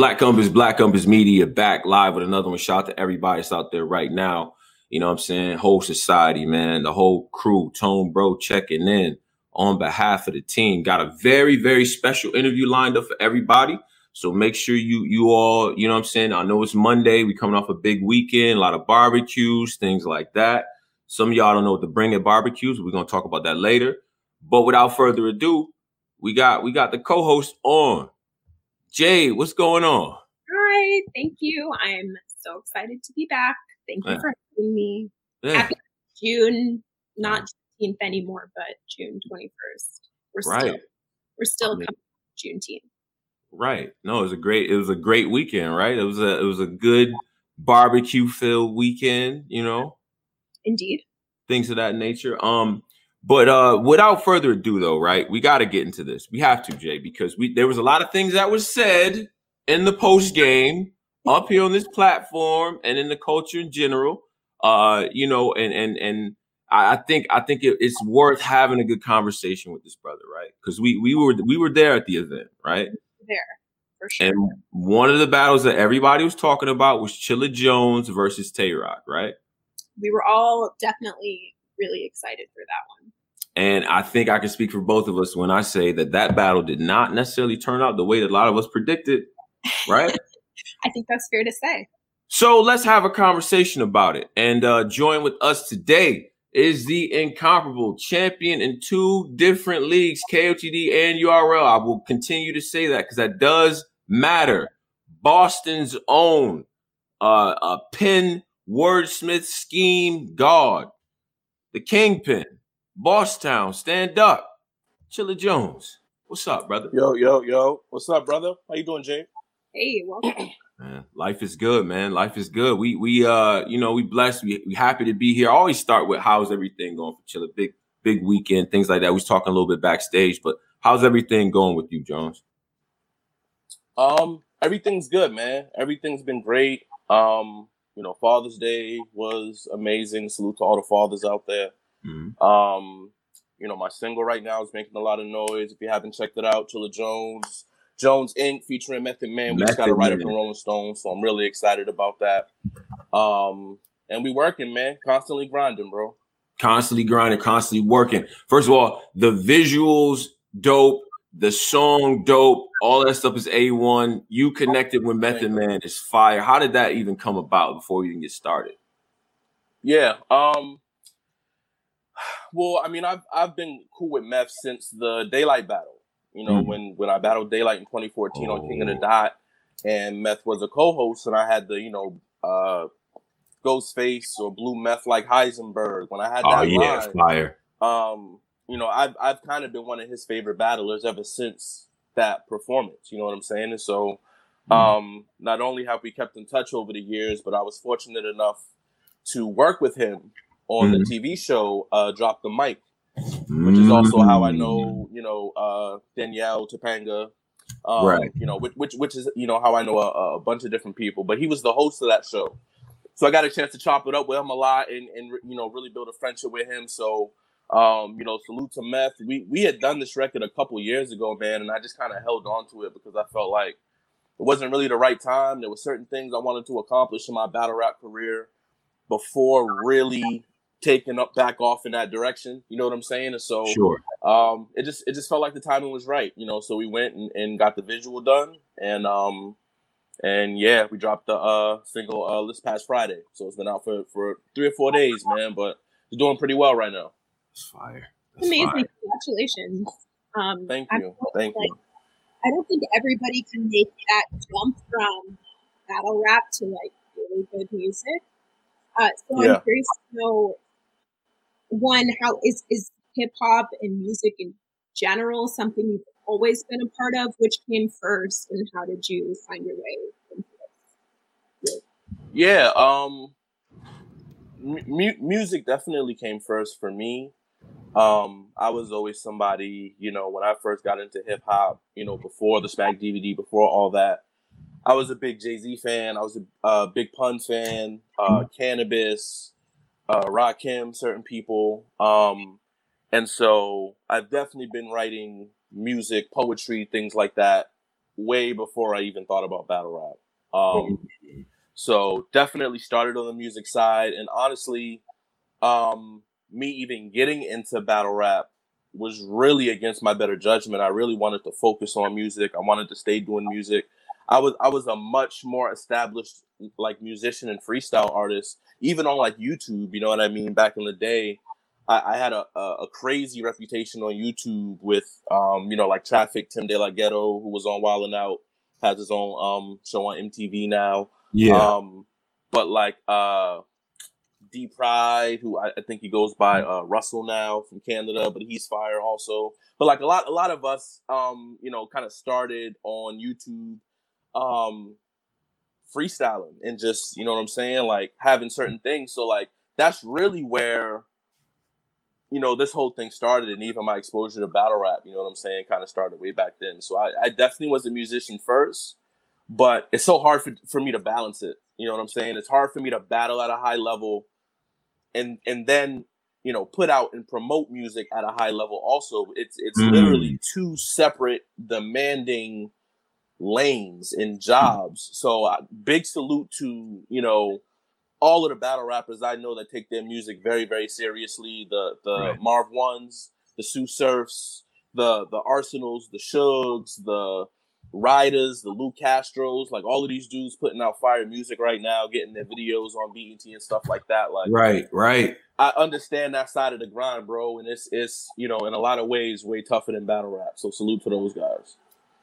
Black Compass, Black Compass Media back live with another one. Shout out to everybody that's out there right now. You know what I'm saying? Whole society, man, the whole crew, Tone Bro checking in on behalf of the team. Got a very, very special interview lined up for everybody. So make sure you you all, you know what I'm saying? I know it's Monday. We coming off a big weekend, a lot of barbecues, things like that. Some of y'all don't know what to bring at barbecues. We're gonna talk about that later. But without further ado, we got we got the co-host on. Jay, what's going on? Hi, thank you. I'm so excited to be back. Thank you yeah. for having me. Yeah. Happy June, not Juneteenth anymore, but June 21st. We're right. still we're still I mean, Juneteenth. Right. No, it was a great it was a great weekend, right? It was a it was a good barbecue filled weekend, you know. Indeed. Things of that nature. Um but uh without further ado though, right? We got to get into this. We have to, Jay, because we there was a lot of things that was said in the post game up here on this platform and in the culture in general. Uh, you know, and and and I think I think it, it's worth having a good conversation with this brother, right? Because we we were we were there at the event, right? There, for sure. And one of the battles that everybody was talking about was Chilla Jones versus Tay Roc, right? We were all definitely really excited for that one. And I think I can speak for both of us when I say that that battle did not necessarily turn out the way that a lot of us predicted, right? I think that's fair to say. So let's have a conversation about it. And uh, join with us today is the incomparable champion in two different leagues, KOTD and URL. I will continue to say that because that does matter. Boston's own uh, a pen wordsmith scheme god, the kingpin, Bosstown, stand up, Chilla Jones. What's up, brother? Yo, yo, yo. What's up, brother? How you doing, Jay? Hey, welcome. Man, life is good, man. Life is good. We we uh you know we blessed. We we happy to be here. I always start with how's everything going for Chilla? Big big weekend, things like that. We was talking a little bit backstage, but how's everything going with you, Jones? Um, everything's good, man. Everything's been great. Um, you know, Father's Day was amazing. Salute to all the fathers out there. Mm-hmm. Um, you know, my single right now is making a lot of noise. If you haven't checked it out, Chilla Jones Jones Inc. featuring Method Man. We Method just got to write up in Rolling Stone, so I'm really excited about that. Um, and we working, man, constantly grinding, bro. Constantly grinding, constantly working. First of all, the visuals dope, the song dope, all that stuff is a one. You connected with Method Man is fire. How did that even come about before we even get started? Yeah. Um. Well, I mean, I've I've been cool with Meth since the Daylyt battle. You know, mm. when when I battled Daylyt in 2014 oh. on King of the oh. Dot, and Meth was a co-host, and I had the you know uh, Ghostface or Blue Meth like Heisenberg. When I had oh, that, oh yeah, line, fire. Um, you know, I've I've kind of been one of his favorite battlers ever since that performance. You know what I'm saying? And so, mm. um, not only have we kept in touch over the years, but I was fortunate enough to work with him on mm. the TV show uh, Drop the Mic which is also how I know, mm. you know, uh, Danielle Topanga, um, right? You know, which, which which is you know how I know a, a, bunch of different people. But he was the host of that show, so I got a chance to chop it up with him a lot and and you know really build a friendship with him. So. Um, you know, salute to Meth. We we had done this record a couple years ago, man, and I just kind of held on to it because I felt like it wasn't really the right time. There were certain things I wanted to accomplish in my battle rap career before really taken up back off in that direction. You know what I'm saying? And so sure. um it just it just felt like the timing was right, you know. So we went and, and got the visual done and um and yeah, we dropped the uh single uh this past Friday. So it's been out for for three or four days, man, but it's doing pretty well right now. It's fire. That's Amazing. Fire. Congratulations. Um thank you. Thank like, you. I don't think everybody can make that jump from battle rap to like really good music. Uh, so yeah. I'm curious to know one, how is is hip hop and music in general something you've always been a part of? Which came first, and how did you find your way? Yeah, um, mu- music definitely came first for me. Um, I was always somebody, you know, when I first got into hip hop, you know, before the Smack DVD, before all that, I was a big Jay Z fan. I was a uh, big Pun fan, uh, Canibus, uh, Rakim, certain people. Um, and so I've definitely been writing music, poetry, things like that way before I even thought about battle rap. Um, so definitely started on the music side, and honestly, um, me even getting into battle rap was really against my better judgment. I really wanted to focus on music. I wanted to stay doing music. I was I was a much more established like musician and freestyle artist, even on like YouTube. You know what I mean? Back in the day, I, I had a, a, a crazy reputation on YouTube with um, you know like Traffic, Tim DeLaGhetto, who was on Wild 'N Out, has his own um show on MTV now. Yeah. Um, but like uh D-Pryde, who I, I, think he goes by uh, Russell now from Canada, but he's fire also. But like a lot, a lot of us, um, you know, kind of started on YouTube, um, freestyling and just, you know what I'm saying, like having certain things. So like that's really where, you know, this whole thing started, and even my exposure to battle rap, you know what I'm saying, kind of started way back then. So I, I definitely was a musician first, but it's so hard for for me to balance it. You know what I'm saying? It's hard for me to battle at a high level and and then you know put out and promote music at a high level also it's it's mm. literally two separate demanding lanes and jobs so uh, big salute to you know all of the battle rappers i know that take their music very very seriously the the right. Marv Wons the Tsu Surfs the the Arsonals the shugs the Riders, the Lou Castros, like all of these dudes putting out fire music right now, getting their videos on BET and stuff like that. Like, right, right. I understand that side of the grind, bro, and it's it's you know in a lot of ways way tougher than battle rap. So salute to those guys.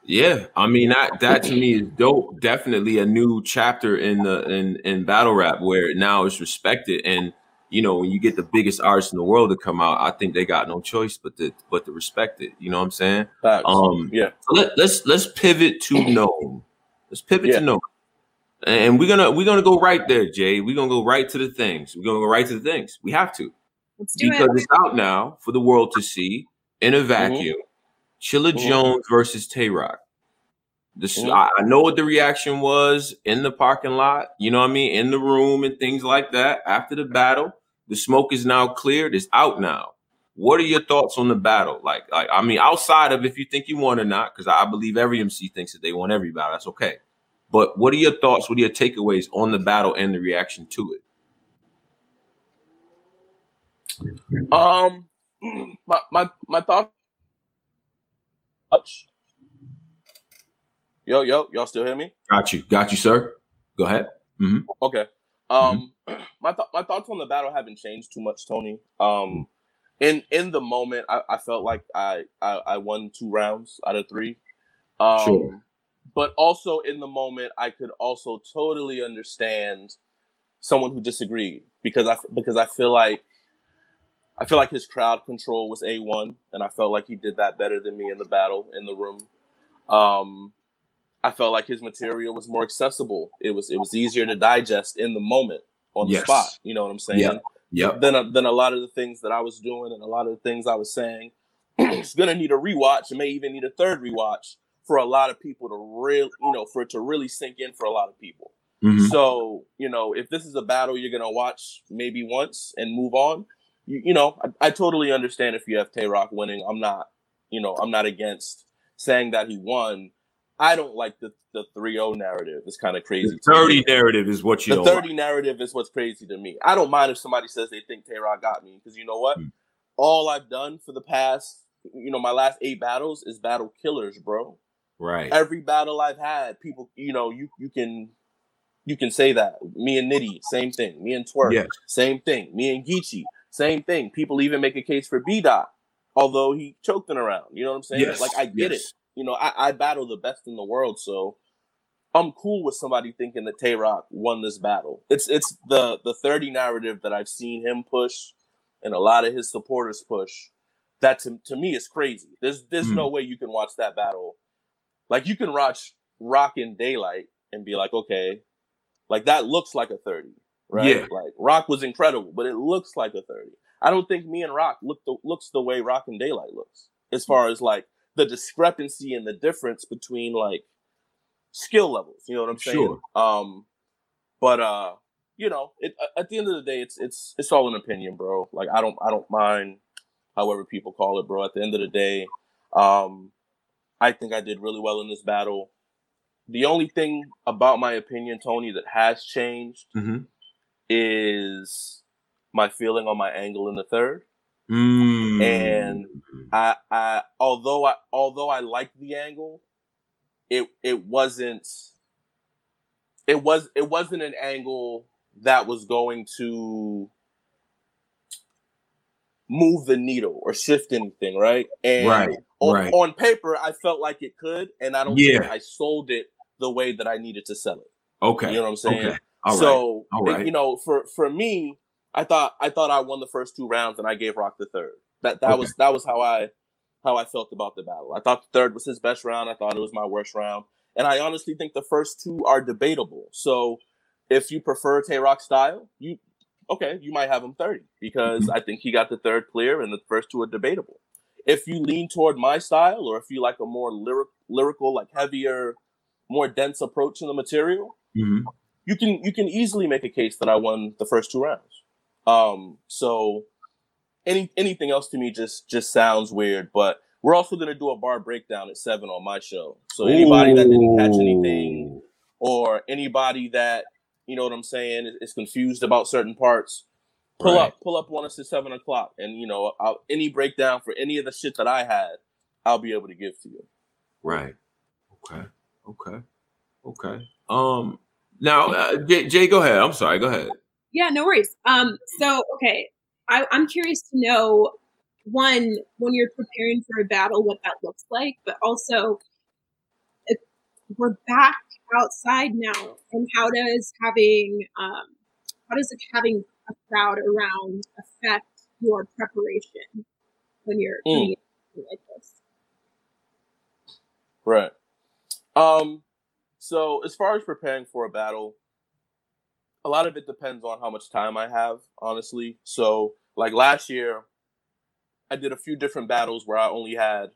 Yeah, I mean that that to me is dope. Definitely a new chapter in the in in battle rap where now it's respected and you know, when you get the biggest artists in the world to come out, I think they got no choice but to but to respect it. You know what I'm saying? Facts. Um, yeah. So let, us let's, let's pivot to known. Let's pivot yeah. to known, and we're gonna we're gonna go right there, Jay. We're gonna go right to the things. We're gonna go right to the things. We have to because it. it's out now for the world to see in a mm-hmm. vacuum. Mm-hmm. Chilla. Jones versus Tay Roc. This. I, I know what the reaction was in the parking lot. You know what I mean, in the room and things like that after the battle. The smoke is now cleared. It's out now. What are your thoughts on the battle? Like, like I mean, outside of if you think you won or not, because I believe every MC thinks that they won every battle. That's okay. But what are your thoughts? What are your takeaways on the battle and the reaction to it? Um, my my my thoughts. Yo, yo, y'all still hear me? Got you, got you, sir. Go ahead. Mm-hmm. Okay. Um, mm-hmm. my th- my thoughts on the battle haven't changed too much, Tony. Um, in in the moment, I, I felt like I, I, I won two rounds out of three. Um, sure. But also in the moment, I could also totally understand someone who disagreed because I because I feel like I feel like his crowd control was a one, and I felt like he did that better than me in the battle in the room. Um, I felt like his material was more accessible. It was it was easier to digest in the moment on the yes. spot. You know what I'm saying? Yeah. Yep. Then a, then a lot of the things that I was doing and a lot of the things I was saying, it's gonna need a rewatch and may even need a third rewatch for a lot of people to real you know for it to really sink in for a lot of people. Mm-hmm. So you know if this is a battle you're gonna watch maybe once and move on, you, you know I, I totally understand if you have Tay Roc winning. I'm not you know I'm not against saying that he won I don't like the the 3-0 narrative. It's kind of crazy. The 30 narrative is what you The 30 like. narrative is what's crazy to me. I don't mind if somebody says they think Tay Roc got me because you know what? Hmm. All I've done for the past, you know, my last eight battles is battle killers, bro. Right. Every battle I've had, people, you know, you you can you can say that. Me and Nitty, same thing. Me and Twork, yes. same thing. Me and Geechi, same thing. People even make a case for B Dot, although he choked in around. You know what I'm saying? Yes. Like I get yes. it. You know, I, I battle the best in the world, so I'm cool with somebody thinking that Tay Roc won this battle. It's it's the the 30 narrative that I've seen him push and a lot of his supporters push. That to, to me is crazy. There's there's mm. no way you can watch that battle. Like you can watch Rock in Daylyt and be like, okay, like that looks like a 30, right? Yeah. Like Rock was incredible, but it looks like a 30. I don't think me and Rock look the, looks the way Rock and Daylyt looks as far as like the discrepancy and the difference between like skill levels. You know what I'm saying? Sure. Um, but uh, you know, it, at the end of the day, it's it's it's all an opinion, bro. Like I don't I don't mind however people call it, bro. At the end of the day, um, I think I did really well in this battle. the only thing about my opinion, Tony, that has changed mm-hmm. Is my feeling on my angle in the third. Mm. And I, I, although I, although I liked the angle, it, it wasn't, it was, it wasn't an angle that was going to move the needle or shift anything, right? And right, on, right. on paper, I felt like it could, and I don't yeah. think I sold it the way that I needed to sell it. Okay, you know what I'm saying? Okay. All so, right. All right. you know, for for me, I thought I thought I won the first two rounds, and I gave Rock the third. That that okay. was that was how I how I felt about the battle. I thought the third was his best round. I thought it was my worst round, and I honestly think the first two are debatable. So, if you prefer Tay Roc style, you okay, you might have him 30 because mm-hmm. I think he got the third clear and the first two are debatable. If you lean toward my style or if you like a more lyric, lyrical, like heavier, more dense approach in the material, mm-hmm. You can you can easily make a case that I won the first two rounds. Um, so any anything else to me just just sounds weird, but we're also going to do a bar breakdown at seven on my show. So anybody Ooh. that didn't catch anything, or anybody that you know what I'm saying, is, confused about certain parts, pull right. up, pull up on us at seven o'clock, and you know, I'll, any breakdown for any of the shit that I had, I'll be able to give to you. Right. Okay. Okay. Okay. Um. Now, uh, Jay, Jay, go ahead. I'm sorry. Go ahead. Yeah, no worries. Um. So, okay, I, I'm curious to know one when you're preparing for a battle, what that looks like, but also we're back outside now, and how does having um, how does it having a crowd around affect your preparation when you're mm. like this? Right. Um. So as far as preparing for a battle, a lot of it depends on how much time I have, honestly. So like last year, I did a few different battles where I only had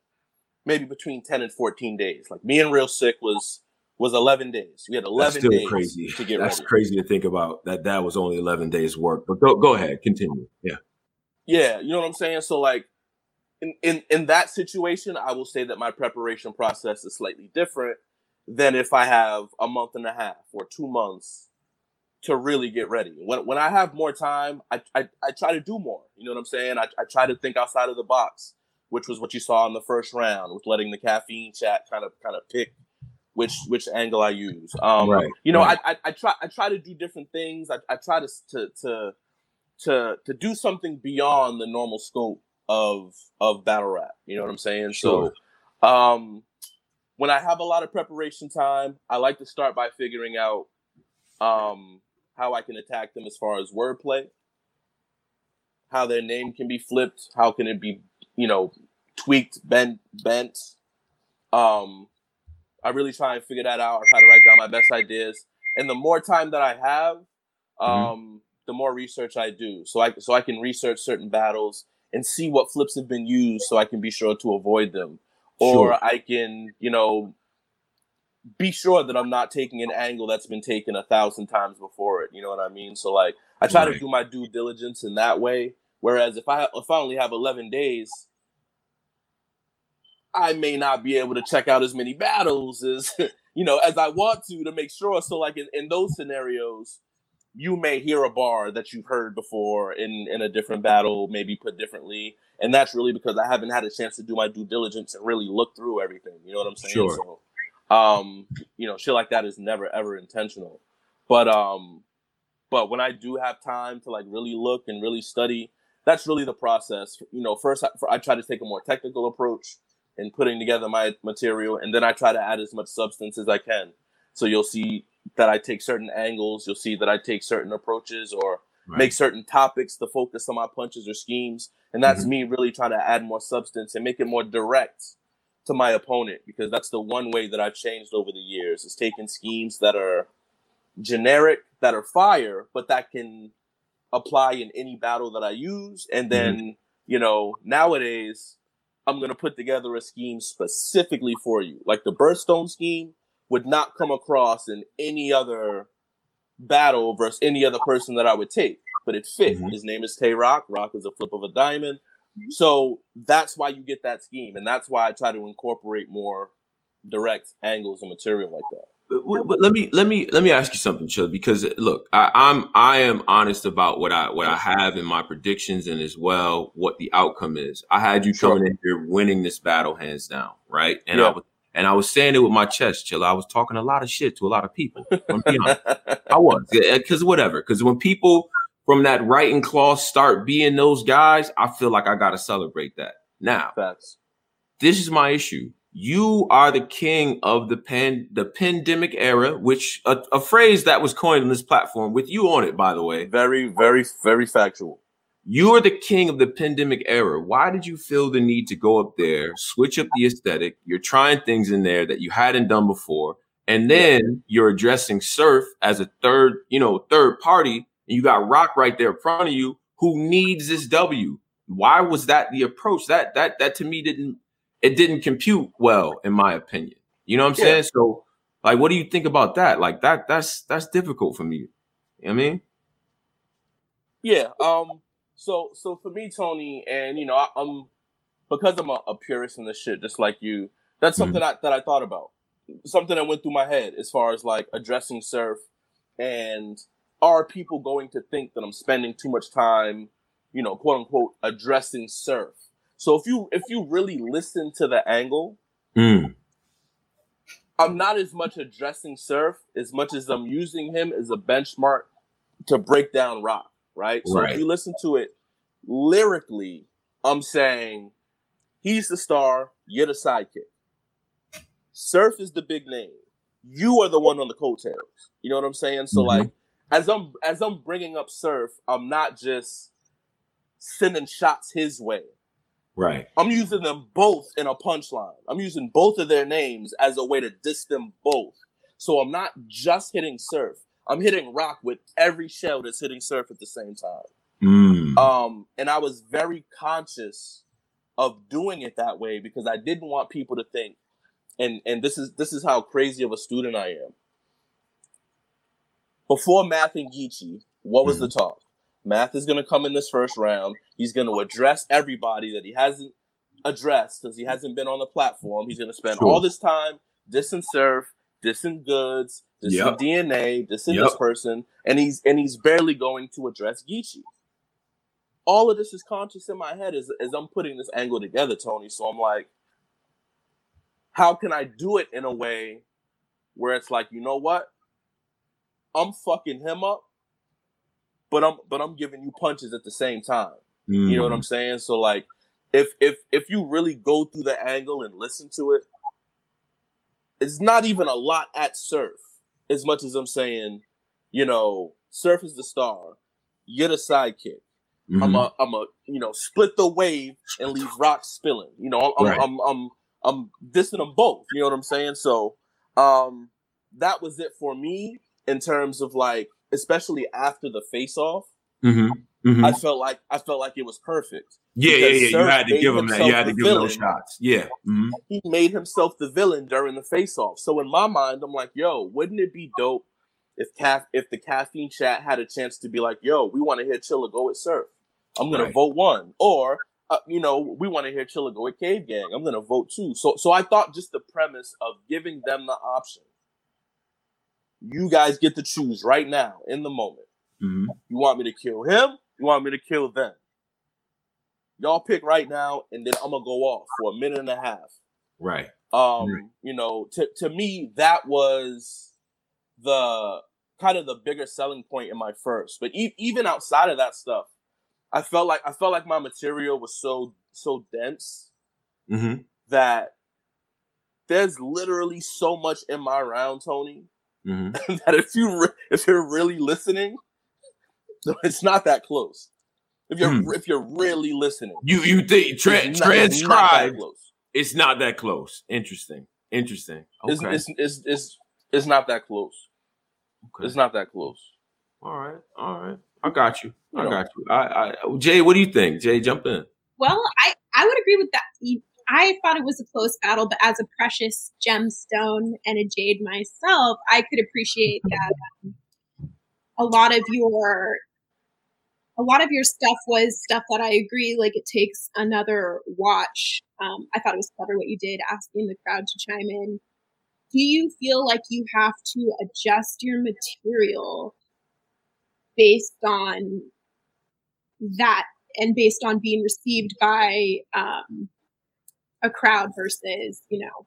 maybe between 10 and 14 days. Like me and Real Sick was was 11 days. We had 11 That's days crazy. to get That's ready. crazy to think about that that was only 11 days work. But go go ahead, continue. Yeah. Yeah, you know what I'm saying? So like in, in in that situation, I will say that my preparation process is slightly different than if I have a month and a half or 2 months to really get ready. When when I have more time, I I, I try to do more. You know what I'm saying? I, I try to think outside of the box, which was what you saw in the first round with letting the caffeine chat kind of kind of pick which which angle I use. Um, right. You know, right. I, I, I try I try to do different things. I, I try to to to to to do something beyond the normal scope of of battle rap. You know what I'm saying? Sure. So, um, when I have a lot of preparation time, I like to start by figuring out um how I can attack them as far as wordplay, how their name can be flipped, how can it be, you know, tweaked, bent, bent. Um, I really try and figure that out. I try to write down my best ideas, and the more time that I have, mm-hmm. um, mm-hmm. the more research I do. So I so I can research certain battles and see what flips have been used, so I can be sure to avoid them, or sure. I can you know be sure that I'm not taking an angle that's been taken a thousand times before it. You know what I mean? So like I try right. to do my due diligence in that way. Whereas if I if I only have 11 days, I may not be able to check out as many battles as you know as I want to to make sure. So like in, in those scenarios, you may hear a bar that you've heard before in in a different battle, maybe put differently, and that's really because I haven't had a chance to do my due diligence and really look through everything. You know what I'm saying? Sure. So, um, you know, shit like that is never ever intentional, but um, but when I do have time to like really look and really study, that's really the process. You know, first I, I try to take a more technical approach in putting together my material, and then I try to add as much substance as I can. So you'll see that I take certain angles, you'll see that I take certain approaches or right. make certain topics the focus on my punches or schemes. And that's mm-hmm. me really trying to add more substance and make it more direct to my opponent because that's the one way that I've changed over the years is taking schemes that are generic, that are fire, but that can apply in any battle that I use. And mm-hmm. then, mm-hmm. you know, nowadays I'm going to put together a scheme specifically for you. Like the birthstone scheme would not come across in any other battle versus any other person that I would take, but it fit. Mm-hmm. His name is Tay Roc. Rock is a flip of a diamond. So that's why you get that scheme. And that's why I try to incorporate more direct angles and material like that. but, but, let me let me let me ask you something, Chill, because look, I, I'm I am honest about what I what I have in my predictions and as well what the outcome is. I had you sure. coming in here winning this battle hands down, right? And yeah. I was and I was saying it with my chest, Chill. I was talking a lot of shit to a lot of people. I was because whatever. Because when people from that writing claw start being those guys, I feel like I got to celebrate that. Now, Facts. this is my issue you are the king of the pan the pandemic era, which a, a, phrase that was coined on this platform with you on it, by the way. Very, very, very factual. You are the king of the pandemic era. Why did you feel the need to go up there, switch up the aesthetic? You're trying things in there that you hadn't done before, and then you're addressing Surf as a third, you know, third party, and you got Rock right there in front of you who needs this W. Why was that the approach? That that that to me didn't it didn't compute well, in my opinion. You know what I'm yeah. saying? So, like, what do you think about that? Like that, that's that's difficult for me. You know I mean? Yeah. Um. So, so for me, Tony, and you know, I, am because I'm a, a, purist in this shit, just like you. That's something mm-hmm. I, that I thought about. Something that went through my head as far as like addressing surf, and are people going to think that I'm spending too much time, you know, quote unquote, addressing surf? So if you if you really listen to the angle, mm. I'm not as much addressing Surf as much as I'm using him as a benchmark to break down rock, right? So right. if you listen to it lyrically, I'm saying he's the star, you're the sidekick. Surf is the big name. You are the one on the coattails. You know what I'm saying? So mm-hmm. like as I'm as I'm bringing up Surf, I'm not just sending shots his way. Right. I'm using them both in a punchline. I'm using both of their names as a way to diss them both. So I'm not just hitting surf. I'm hitting rock with every shell that's hitting surf at the same time. Mm. Um, and I was very conscious of doing it that way because I didn't want people to think, and and this is this is how crazy of a student I am. Before Math and Geechi, what was mm. the talk? Math is going to come in this first round. He's going to address everybody that he hasn't addressed because he hasn't been on the platform. He's going to spend sure. all this time dissing Surf, dissing Goodz, dissing yep. DNA, dissing yep. this person, and he's and he's barely going to address Geechi. All of this is conscious in my head as, as I'm putting this angle together, Tony. So I'm like, how can I do it in a way where it's like, you know what? I'm fucking him up but I'm but I'm giving you punches at the same time. Mm. You know what I'm mm. saying? So like if if if you really go through the angle and listen to it, it's not even a lot at Surf as much as I'm saying, you know, Surf is the star, you're the sidekick. Mm-hmm. I'm a I'm a you know split the wave and leave rocks spilling. You know I'm right. I'm, I'm I'm I'm dissing them both. You know what I'm saying? So um that was it for me in terms of like especially after the face off, mm-hmm. Mm-hmm. I felt like I felt like it was perfect. Yeah, yeah, yeah. You had to give him that. You had to give him those shots. Yeah. Mm-hmm. He made himself the villain during the face off. So in my mind, I'm like, yo, wouldn't it be dope if caf- if the caffeine chat had a chance to be like, yo, we want to hear Chilla go at Surf. I'm gonna right. vote one. Or uh, you know, we want to hear Chilla go at Cave Gang. I'm gonna vote two. So so I thought just the premise of giving them the option you guys get to choose right now in the moment. Mm-hmm. You want me to kill him? You want me to kill them? Y'all pick right now, and then I'm gonna go off for a minute and a half. Right. Um, right. you know, to to me, that was the kind of the bigger selling point in my first. But e- even outside of that stuff, I felt like I felt like my material was so so dense mm-hmm. that there's literally so much in my round, Tony, Mm-hmm. that if you re- if you're really listening, it's not that close. If you're mm. if you're really listening, you you think tra- it's transcribe? It's not, it's not that close. Interesting. Interesting. Okay. It's, it's, it's, it's, it's not that close. Okay. It's not that close. All right. All right. I got you. I got you. I, I Jay, what do you think? Jay, jump in. Well, I I would agree with that. I thought it was a close battle, but as a precious gemstone and a jade myself, I could appreciate that um, a lot of your a lot of your stuff was stuff that I agree like it takes another watch. Um, I thought it was clever what you did, asking the crowd to chime in do you feel like you have to adjust your material based on that and based on being received by um, a crowd versus you know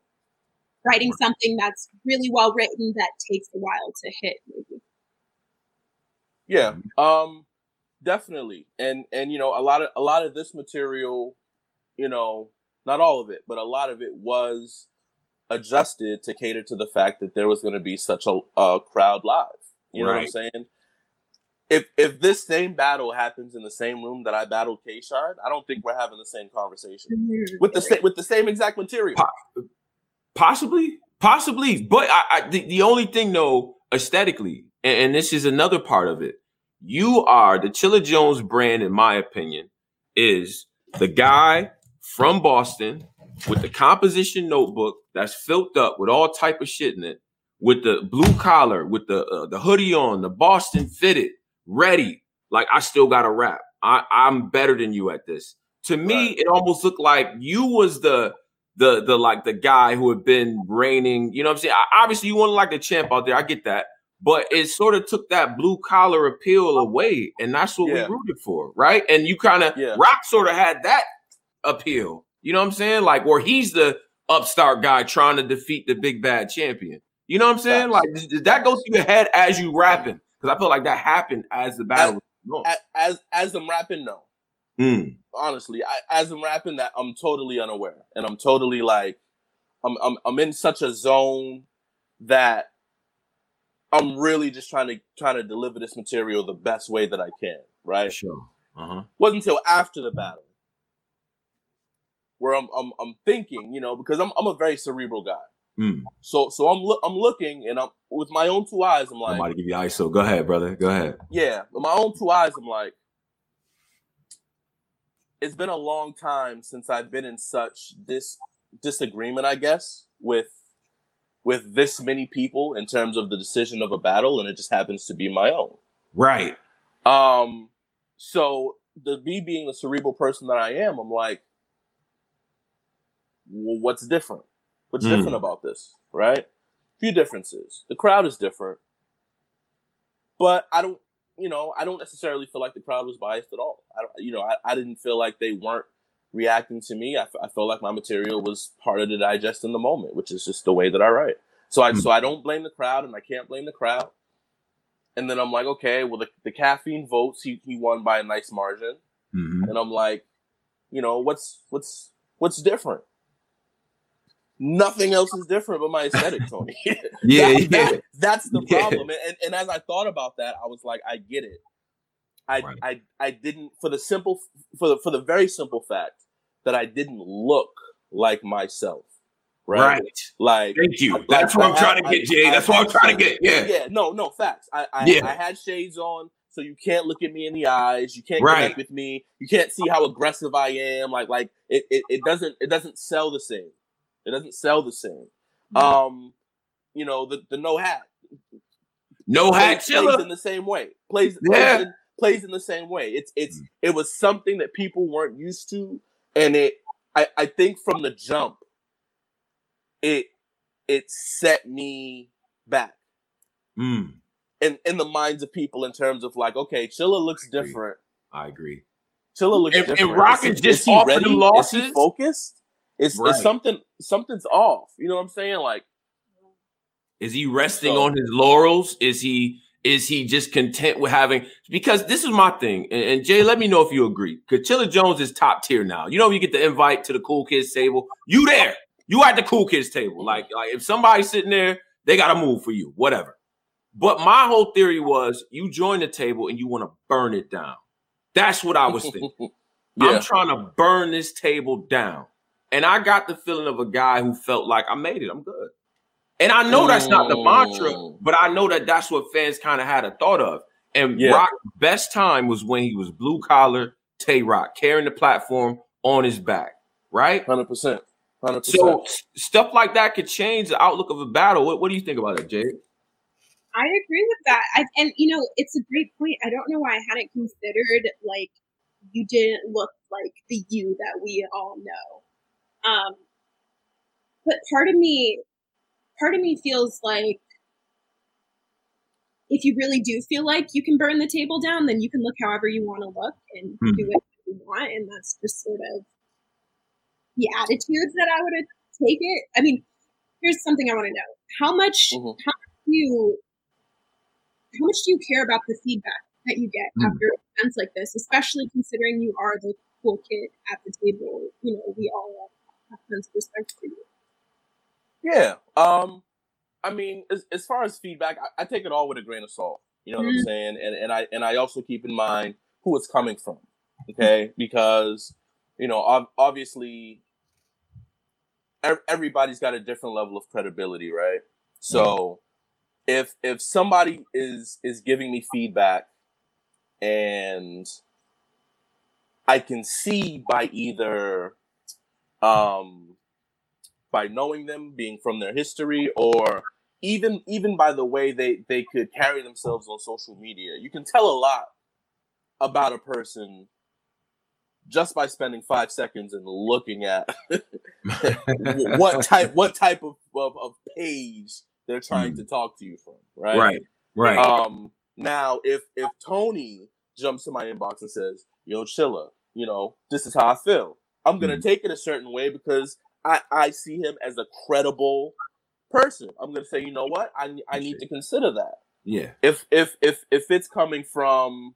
writing something that's really well written that takes a while to hit maybe yeah um definitely and and you know a lot of a lot of this material you know not all of it but a lot of it was adjusted to cater to the fact that there was going to be such a, a crowd live you know what i'm saying if if this same battle happens in the same room that I battled K Shard, I don't think we're having the same conversation mm-hmm. with the same with the same exact material. Possibly, possibly, but I, I the, the only thing though, aesthetically, and, and, this is another part of it. You are the Chilla Jones brand, in my opinion, is the guy from Boston with the composition notebook that's filled up with all type of shit in it, with the blue collar, with the uh, the hoodie on, the Boston fitted ready. Like I still got a rap. I, I'm better than you at this. To me, right. it almost looked like you was the the the like the guy who had been reigning. You know what I'm saying? I, obviously, you want to like the champ out there. I get that, but it sort of took that blue collar appeal away, and that's what yeah. we rooted for, right? And you kind of yeah. Rock sort of had that appeal. You know what I'm saying? Like where he's the upstart guy trying to defeat the big bad champion. You know what I'm saying? Like did that go through your head as you rapping? Because I feel like that happened as the battle. As as, as I'm rapping, no. Mm. Honestly, I, as I'm rapping, that I'm totally unaware, and I'm totally like, I'm I'm I'm in such a zone that I'm really just trying to trying to deliver this material the best way that I can. Right? Sure. Uh-huh. Wasn't until after the battle where I'm I'm I'm thinking, you know, because I'm I'm a very cerebral guy. Mm. So so I'm I'm looking and I'm with my own two eyes. I'm like, somebody give you ISO. Go ahead, brother. Go ahead. Yeah, with my own two eyes. I'm like, it's been a long time since I've been in such this disagreement, I guess, with with this many people in terms of the decision of a battle, and it just happens to be my own. Right. Um. So the me being the cerebral person that I am, I'm like, well, what's different? What's mm. different about this, right? A Few differences. The crowd is different, but I don't, you know, I don't necessarily feel like the crowd was biased at all. I don't, you know, I, I didn't feel like they weren't reacting to me. I, f- I felt like my material was harder to digest in the moment, which is just the way that I write. So I, mm. so I don't blame the crowd, and I can't blame the crowd. And then I'm like, okay, well, the, the caffeine votes, he, he won by a nice margin. Mm-hmm. And I'm like, you know, what's what's what's different? nothing else is different but my aesthetic, Tony. yeah, that, yeah. That, that's the problem. Yeah. And, and as I thought about that, I was like, I get it. I, right. I I didn't for the simple for the for the very simple fact that I didn't look like myself. Right. right. Like thank you. That's what I'm trying to get, Jay. That's what I'm trying to get. Yeah. Yeah. No, no, facts. I I, yeah. I had shades on, so you can't look at me in the eyes. You can't right. connect with me. You can't see how aggressive I am. Like like it, it, it doesn't it doesn't sell the same. It doesn't sell the same. Mm-hmm. Um, you know, the the no hat. No hat plays, plays in the same way. Plays yeah. plays, in, plays in the same way. It's it's mm. it was something that people weren't used to, and it I, I think from the jump, it it set me back. Mm. In in the minds of people in terms of like, okay, Chilla looks I different. I agree. Chilla looks and, different. And Rock is, is just off the losses. Is he focused? It's, right. it's something something's off. You know what I'm saying? Like, is he resting so, on his laurels? Is he is he just content with having? Because this is my thing, and, and Jay, let me know if you agree. Because Chilla Jones is top tier now. You know, you get the invite to the cool kids table. You there? You at the cool kids table? Like, like if somebody's sitting there, they got to move for you. Whatever. But my whole theory was you join the table and you want to burn it down. That's what I was thinking. yeah. I'm trying to burn this table down. And I got the feeling of a guy who felt like I made it. I'm good. And I know that's not the mantra, mm. but I know that that's what fans kind of had a thought of. And yeah. Rock's best time was when he was blue collar, Tay Roc, carrying the platform on his back, right? 100%. 100%. So stuff like that could change the outlook of a battle. What, what do you think about it, Jay? I agree with that. I, and, you know, it's a great point. I don't know why I hadn't considered, like, you didn't look like the you that we all know. Um, but part of me part of me feels like if you really do feel like you can burn the table down, then you can look however you want to look and mm. do what you want. And that's just sort of the attitude that I would take it. I mean, here's something I want to know. How much mm-hmm. how much do you how much do you care about the feedback that you get mm. after events like this, especially considering you are the cool kid at the table? You know, we all have tons of respect for you. Yeah. Um I mean, as, as far as feedback, I, I, take it all with a grain of salt. You know what mm-hmm. I'm saying? And and I and I also keep in mind who it's coming from. Okay, because you know, obviously, everybody's got a different level of credibility, right? So, if if somebody is is giving me feedback, and I can see by either um by knowing them, being from their history, or even even by the way they they could carry themselves on social media you can tell a lot about a person just by spending five seconds and looking at what type what type of, of, of page they're trying mm. to talk to you from right right right um now if if tony jumps to my inbox and says yo chilla you know this is how i feel i'm gonna mm. take it a certain way because i i see him as a credible person. I'm gonna say, you know what? I I need to consider that. Yeah. If if if if it's coming from,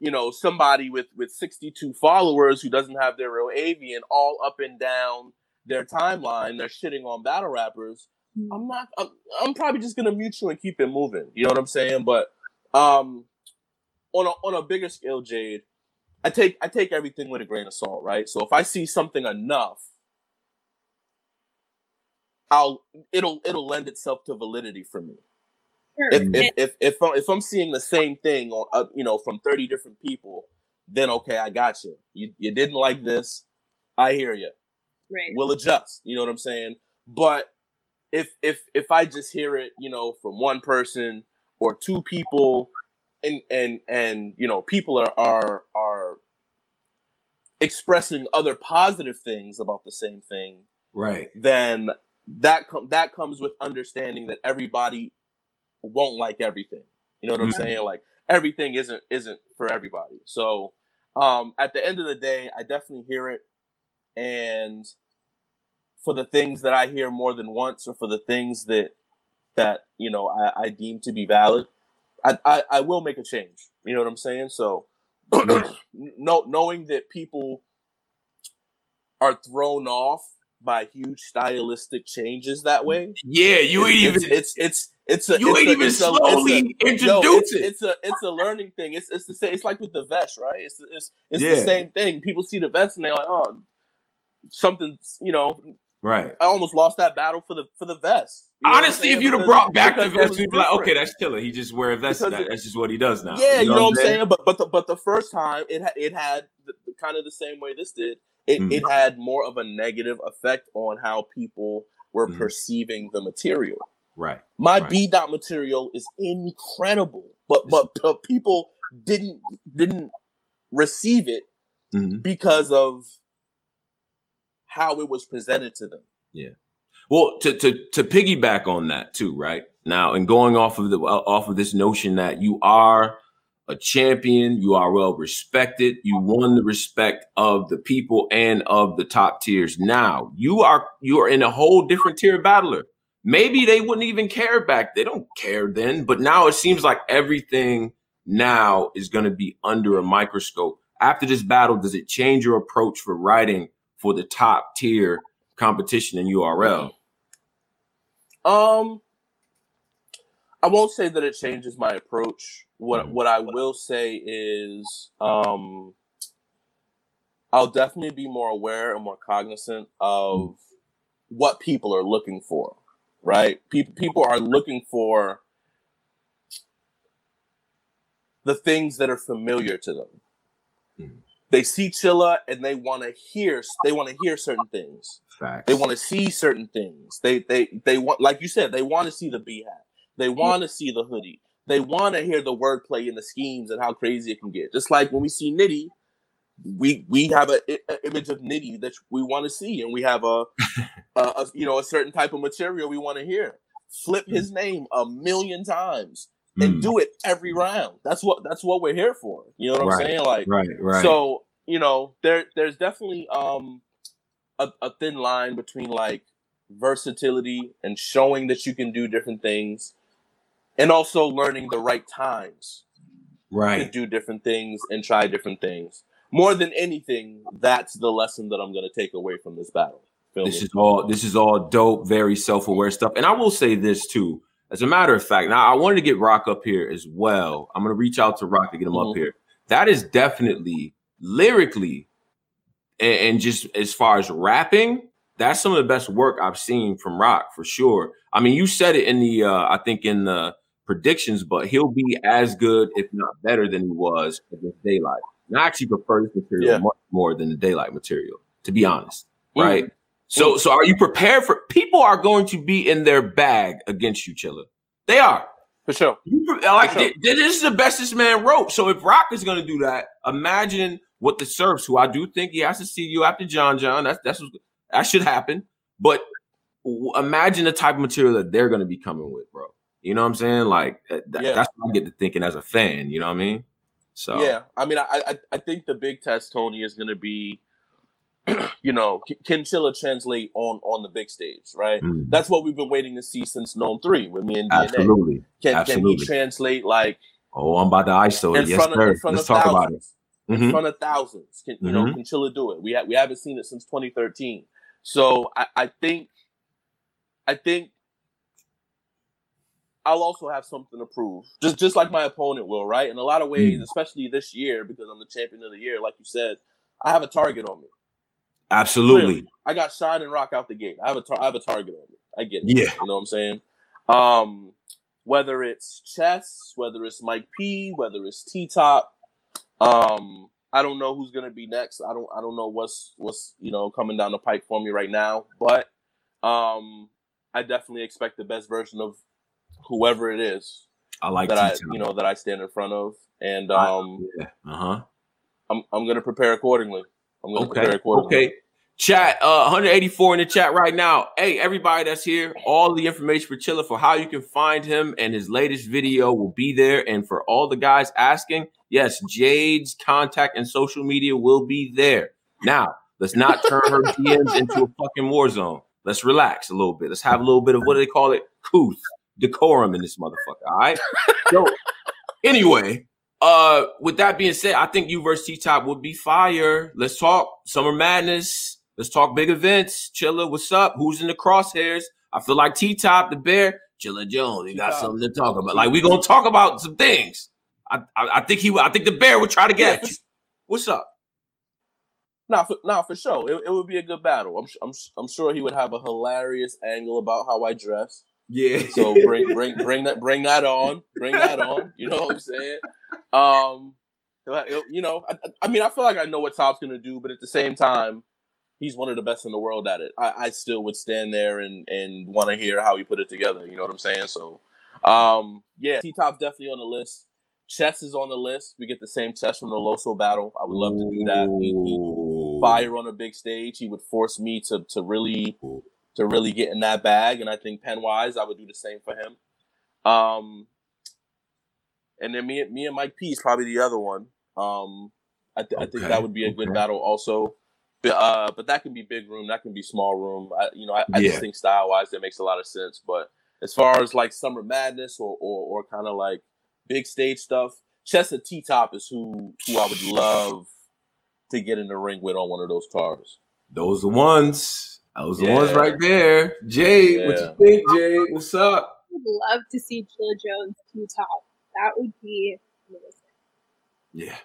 you know, somebody with with 62 followers who doesn't have their real avian all up and down their timeline, they're shitting on battle rappers. Hmm. I'm not. I'm, I'm probably just gonna mute you and keep it moving. You know what I'm saying? But um, on a on a bigger scale, Jade, I take I take everything with a grain of salt, right? So if I see something enough I'll it'll it'll lend itself to validity for me. Sure. If, if, if if I'm, if I'm seeing the same thing on uh, you know from 30 different people, then okay, I got you. You you didn't like this. I hear you. Right. We'll adjust. You know what I'm saying? But if if if I just hear it, you know, from one person or two people, and and and you know, people are are are expressing other positive things about the same thing, right? Then that com- that comes with understanding that everybody won't like everything. You know what I'm mm-hmm. saying? Like everything isn't isn't for everybody. So um, at the end of the day, I definitely hear it, and for the things that I hear more than once, or for the things that that you know I, I deem to be valid, I, I, I will make a change. You know what I'm saying? So, no, knowing that people are thrown off by huge stylistic changes that way. Yeah, you ain't even. It's it's it's a. You it's ain't a, even slowly a, introduce no, it's, it. It's a it's a learning thing. It's it's the same. It's like with the vest, right? It's it's it's yeah. the same thing. People see the vest and they're like, oh, something. You know, right? I almost lost that battle for the for the vest. You know Honestly, if you'd have brought back the vest, we'd be like, okay, that's killer. He just wears a vest. That, that's just what he does now. Yeah, you know, you know what I'm saying? saying? But but the, but the first time it it had the, kind of the same way this did it, mm. it had more of a negative effect on how people were mm. perceiving the material. Right. My right. B dot material is incredible, but, but but people didn't didn't receive it mm-hmm. because of how it was presented to them. Yeah. Well, to to to piggyback on that too, right? Now, and going off of the off of this notion that you are a champion. You are well respected. You won the respect of the people and of the top tiers. Now you are you are in a whole different tier battler. Maybe they wouldn't even care back. They don't care then, but now it seems like everything now is going to be under a microscope. After this battle, does it change your approach for writing for the top tier competition in URL? Um, I won't say that it changes my approach. What mm-hmm. what I will say is um I'll definitely be more aware and more cognizant of what people are looking for. Right? People people are looking for the things that are familiar to them. Mm-hmm. They see Chilla and they want to hear they want to hear certain things. Facts. They want to see certain things. They they they want like you said, they want to see the B hat. They want to see the hoodie. They want to hear the wordplay and the schemes and how crazy it can get. Just like when we see Nitty we we have a, a, image of Nitty that we want to see, and we have a, a, a, you know a certain type of material we want to hear. Flip his mm. name a million times and mm. do it every round. That's what that's what we're here for. You know what I'm saying? Like right, right. So you know there there's definitely um a, a thin line between like versatility and showing that you can do different things, and also learning the right times right to do different things and try different things more than anything, that's the lesson that I'm going to take away from this battle. This is all this is all dope, very self-aware stuff. And I will say this too. As a matter of fact, now I wanted to get Roc up here as well. I'm going to reach out to Roc to get him mm-hmm. up here. That is definitely lyrically and, and just as far as rapping, that's some of the best work I've seen from Roc for sure. I mean, you said it in the uh, I think in the predictions, but he'll be as good, if not better, than he was against Daylyt. And I actually prefer this material yeah. much more than the Daylyt material, to be honest. Mm. Right. So, so are you prepared for people are going to be in their bag against you, Chilla? They are. For sure. like, for sure. This is the best this man wrote. So if Roc is going to do that, imagine what Tsu Surfs, who I do think he has to see you after John John. That's that's what, that should happen. But imagine the type of material that they're going to be coming with, bro. You know what I'm saying? Like that, yeah. that's what I get to thinking as a fan. You know what I mean? So yeah, I mean, I I, I think the big test, Tony, is going to be, you know, can Chilla translate on on the big stage, right? Mm. That's what we've been waiting to see since NOME Three with me and DNA. Absolutely. Can Absolutely. can he translate like? Oh, I'm about to ISO it. Yes, of, sir. In front Let's of talk thousands, about it. Mm-hmm. In front of thousands, can you mm-hmm. know? Can Chilla do it? We ha- we haven't seen it since 2013. So I, I think, I think I'll also have something to prove, just just like my opponent will, right? In a lot of ways, mm. especially this year because I'm the champion of the year, like you said, I have a target on me. Absolutely, Clearly, I got shine and rock out the gate. I have a tar- I have a target on me. I get it. Yeah, you know what I'm saying. Um, whether it's chess, whether it's Mike P, whether it's T Top, um, I don't know who's gonna be next. I don't I don't know what's what's you know coming down the pipe for me right now, but um, I definitely expect the best version of whoever it is. I like that. I you know that I stand in front of, and um, yeah. uh huh. I'm I'm gonna prepare accordingly. I'm gonna okay. prepare accordingly. Okay. Chat, uh, 184 in the chat right now. Hey, everybody that's here, all the information for Chilla for how you can find him and his latest video will be there. And for all the guys asking, yes, Jade's contact and social media will be there. Now, let's not turn her DMs into a fucking war zone. Let's relax a little bit. Let's have a little bit of what do they call it? Couth decorum in this motherfucker. All right. So anyway, uh, with that being said, I think you versus T Top would be fire. Let's talk Summer Madness. Let's talk big events. Chilla, what's up? Who's in the crosshairs? I feel like T Top, the Bear, Chilla Jones. He got T-top. something to talk about. Like we gonna talk about some things. I, I, I think he. I think the Bear would try to get yeah. you. What's up? Now, for, now for sure, it, it would be a good battle. I'm, I'm, I'm sure he would have a hilarious angle about how I dress. Yeah. So bring bring bring that bring that on. Bring that on. You know what I'm saying? Um you know, I, I mean I feel like I know what Top's gonna do, but at the same time, he's one of the best in the world at it. I, I still would stand there and and want to hear how he put it together. You know what I'm saying? So um yeah, T Top's definitely on the list. Chess is on the list. We get the same chess from the Loso battle. I would love to do that. He, he fire on a big stage. He would force me to to really to really get in that bag. And I think Penwise, I would do the same for him. Um, and then me, me and Mike P is probably the other one. Um, I, th- okay. I think that would be a good okay. battle also. But, uh, but that can be big room, that can be small room. I, you know, I, I yeah. just think style wise that makes a lot of sense. But as far as like Summer Madness or or, or kind of like big stage stuff, Chester T Top is who who I would love to get in the ring with on one of those cars. Those ones. Those yeah. the ones right there. Jay, yeah. what you think, Jay? What's up? I would love to see Chilla Jones T top. That would be amazing. Yeah.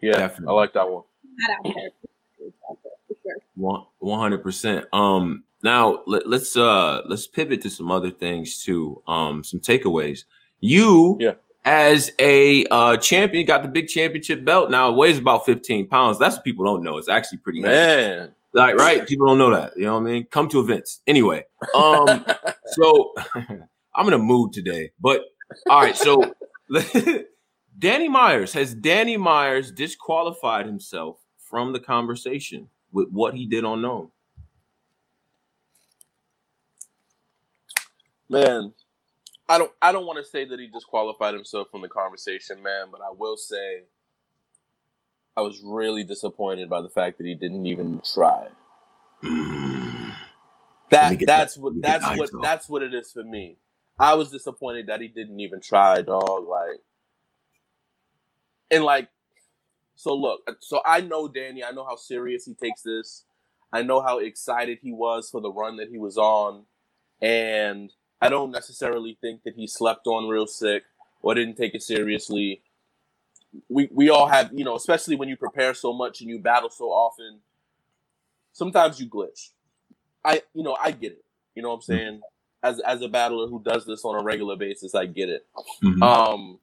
Yeah, Definitely. I like that one. That out there. One hundred percent. Um, now let, us uh let's pivot to some other things too. Um, some takeaways. You, yeah. as a uh, champion, got the big championship belt. Now it weighs about fifteen pounds. That's what people don't know. It's actually pretty. Man, heavy. Like, right? People don't know that. You know what I mean? Come to events. Anyway, um, so I'm in a mood today. But all right, so Danny Myers has Danny Myers disqualified himself from the conversation with what he did on NOME? Man, I don't I don't want to say that he disqualified himself from the conversation, man, but I will say I was really disappointed by the fact that he didn't even try. that that's that, what that's what that's what it is for me. I was disappointed that he didn't even try, dog. Like, and like, so look, so I know Danny. I know how serious he takes this. I know how excited he was for the run that he was on, and I don't necessarily think that he slept on real sick or didn't take it seriously. We we all have, you know, especially when you prepare so much and you battle so often. Sometimes you glitch. I, you know, I get it. You know what I'm saying? as as a battler who does this on a regular basis, I get it. Mm-hmm. Um,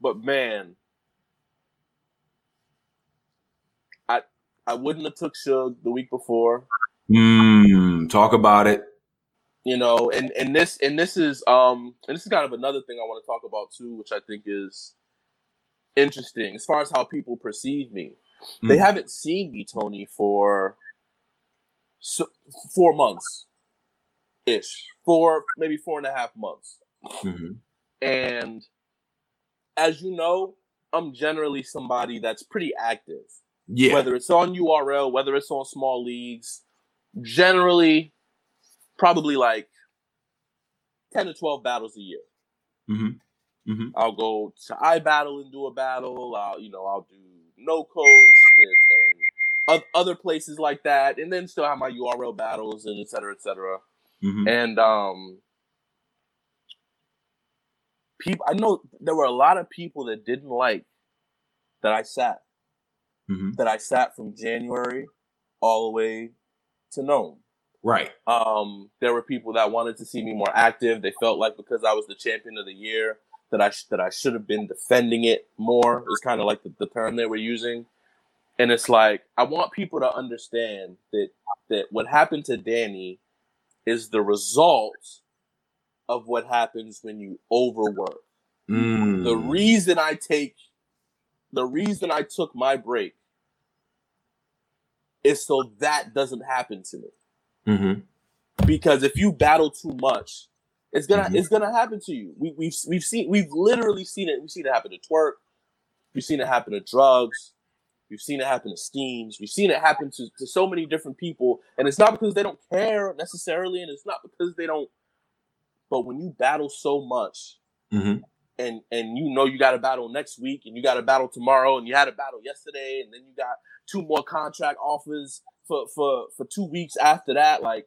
but man, I I wouldn't have took Suge the week before. Mm, talk about it. You know, and and this and this is um and this is kind of another thing I want to talk about too, which I think is interesting as far as how people perceive me. Mm. They haven't seen me, Tony, for so, four months ish, four maybe four and a half months. Mm-hmm. And as you know, I'm generally somebody that's pretty active. Yeah. Whether it's on URL, whether it's on small leagues, generally, probably like ten to twelve battles a year. Mm-hmm. Mm-hmm. I'll go to iBattle and do a battle. I'll you know I'll do No Coast and, and other places like that, and then still have my URL battles and et cetera, et cetera. Mm-hmm. And um people I know there were a lot of people that didn't like that I sat. Mm-hmm. That I sat from January all the way to NOME. Right. Um, there were people that wanted to see me more active. They felt like because I was the champion of the year that I that I should have been defending it more. It was kind of like the, the term they were using. And it's like I want people to understand that that what happened to Danny is the result of what happens when you overwork. Mm. The reason I take, the reason I took my break is so that doesn't happen to me. Mm-hmm. Because if you battle too much, it's gonna mm-hmm. it's gonna happen to you. We, we've we've seen we've literally seen it. We've seen it happen to Twork. We've seen it happen to drugs. We've seen it happen to Steams. We've seen it happen to, to so many different people. And it's not because they don't care necessarily, and it's not because they don't. But when you battle so much, mm-hmm. and and you know you got a battle next week, and you got a battle tomorrow, and you had a battle yesterday, and then you got two more contract offers for for for two weeks after that, like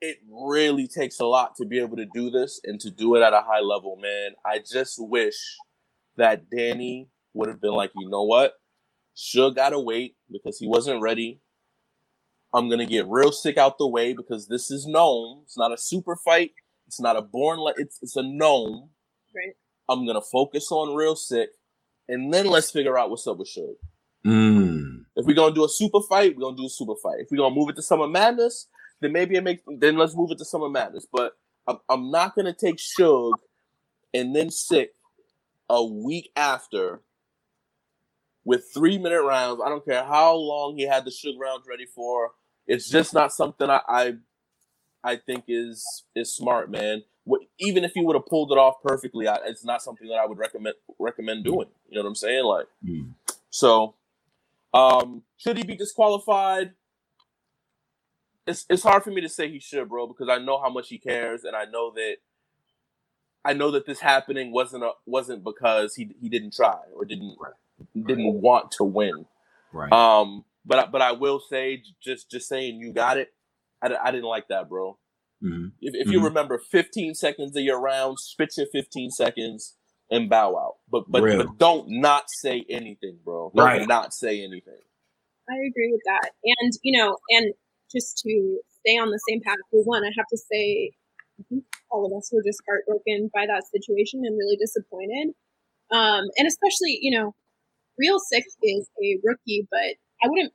it really takes a lot to be able to do this and to do it at a high level, man. I just wish that Danny would have been like, you know what? Suge gotta wait because he wasn't ready. I'm gonna get real sick out the way because this is NOME. It's not a super fight. It's not a born. Le- it's it's a NOME. Right. I'm gonna focus on real sick, and then let's figure out what's up with Suge. Mm. If we're gonna do a super fight, we're gonna do a super fight. If we're gonna move it to Summer Madness, then maybe it makes. Then let's move it to Summer Madness. But I'm, I'm not gonna take Suge and then sick a week after with three minute rounds. I don't care how long he had the Suge rounds ready for. It's just not something I I, I think is is smart, man. What, even if he would have pulled it off perfectly, I, it's not something that I would recommend recommend doing. You know what I'm saying? Like, mm. so um, should he be disqualified? It's it's hard for me to say he should, bro, because I know how much he cares, and I know that I know that this happening wasn't a, wasn't because he he didn't try or didn't right didn't want to win. Right. Um, but but I will say, just just saying, you got it. I, I didn't like that, bro. Mm-hmm. If, if mm-hmm. you remember, 15 seconds of your round, spit your 15 seconds and bow out. But but, but don't not say anything, bro. Don't right. not say anything. I agree with that. And you know, and just to stay on the same path, for one, I have to say, all of us were just heartbroken by that situation and really disappointed. Um, and especially, you know, Real Sick is a rookie, but I wouldn't.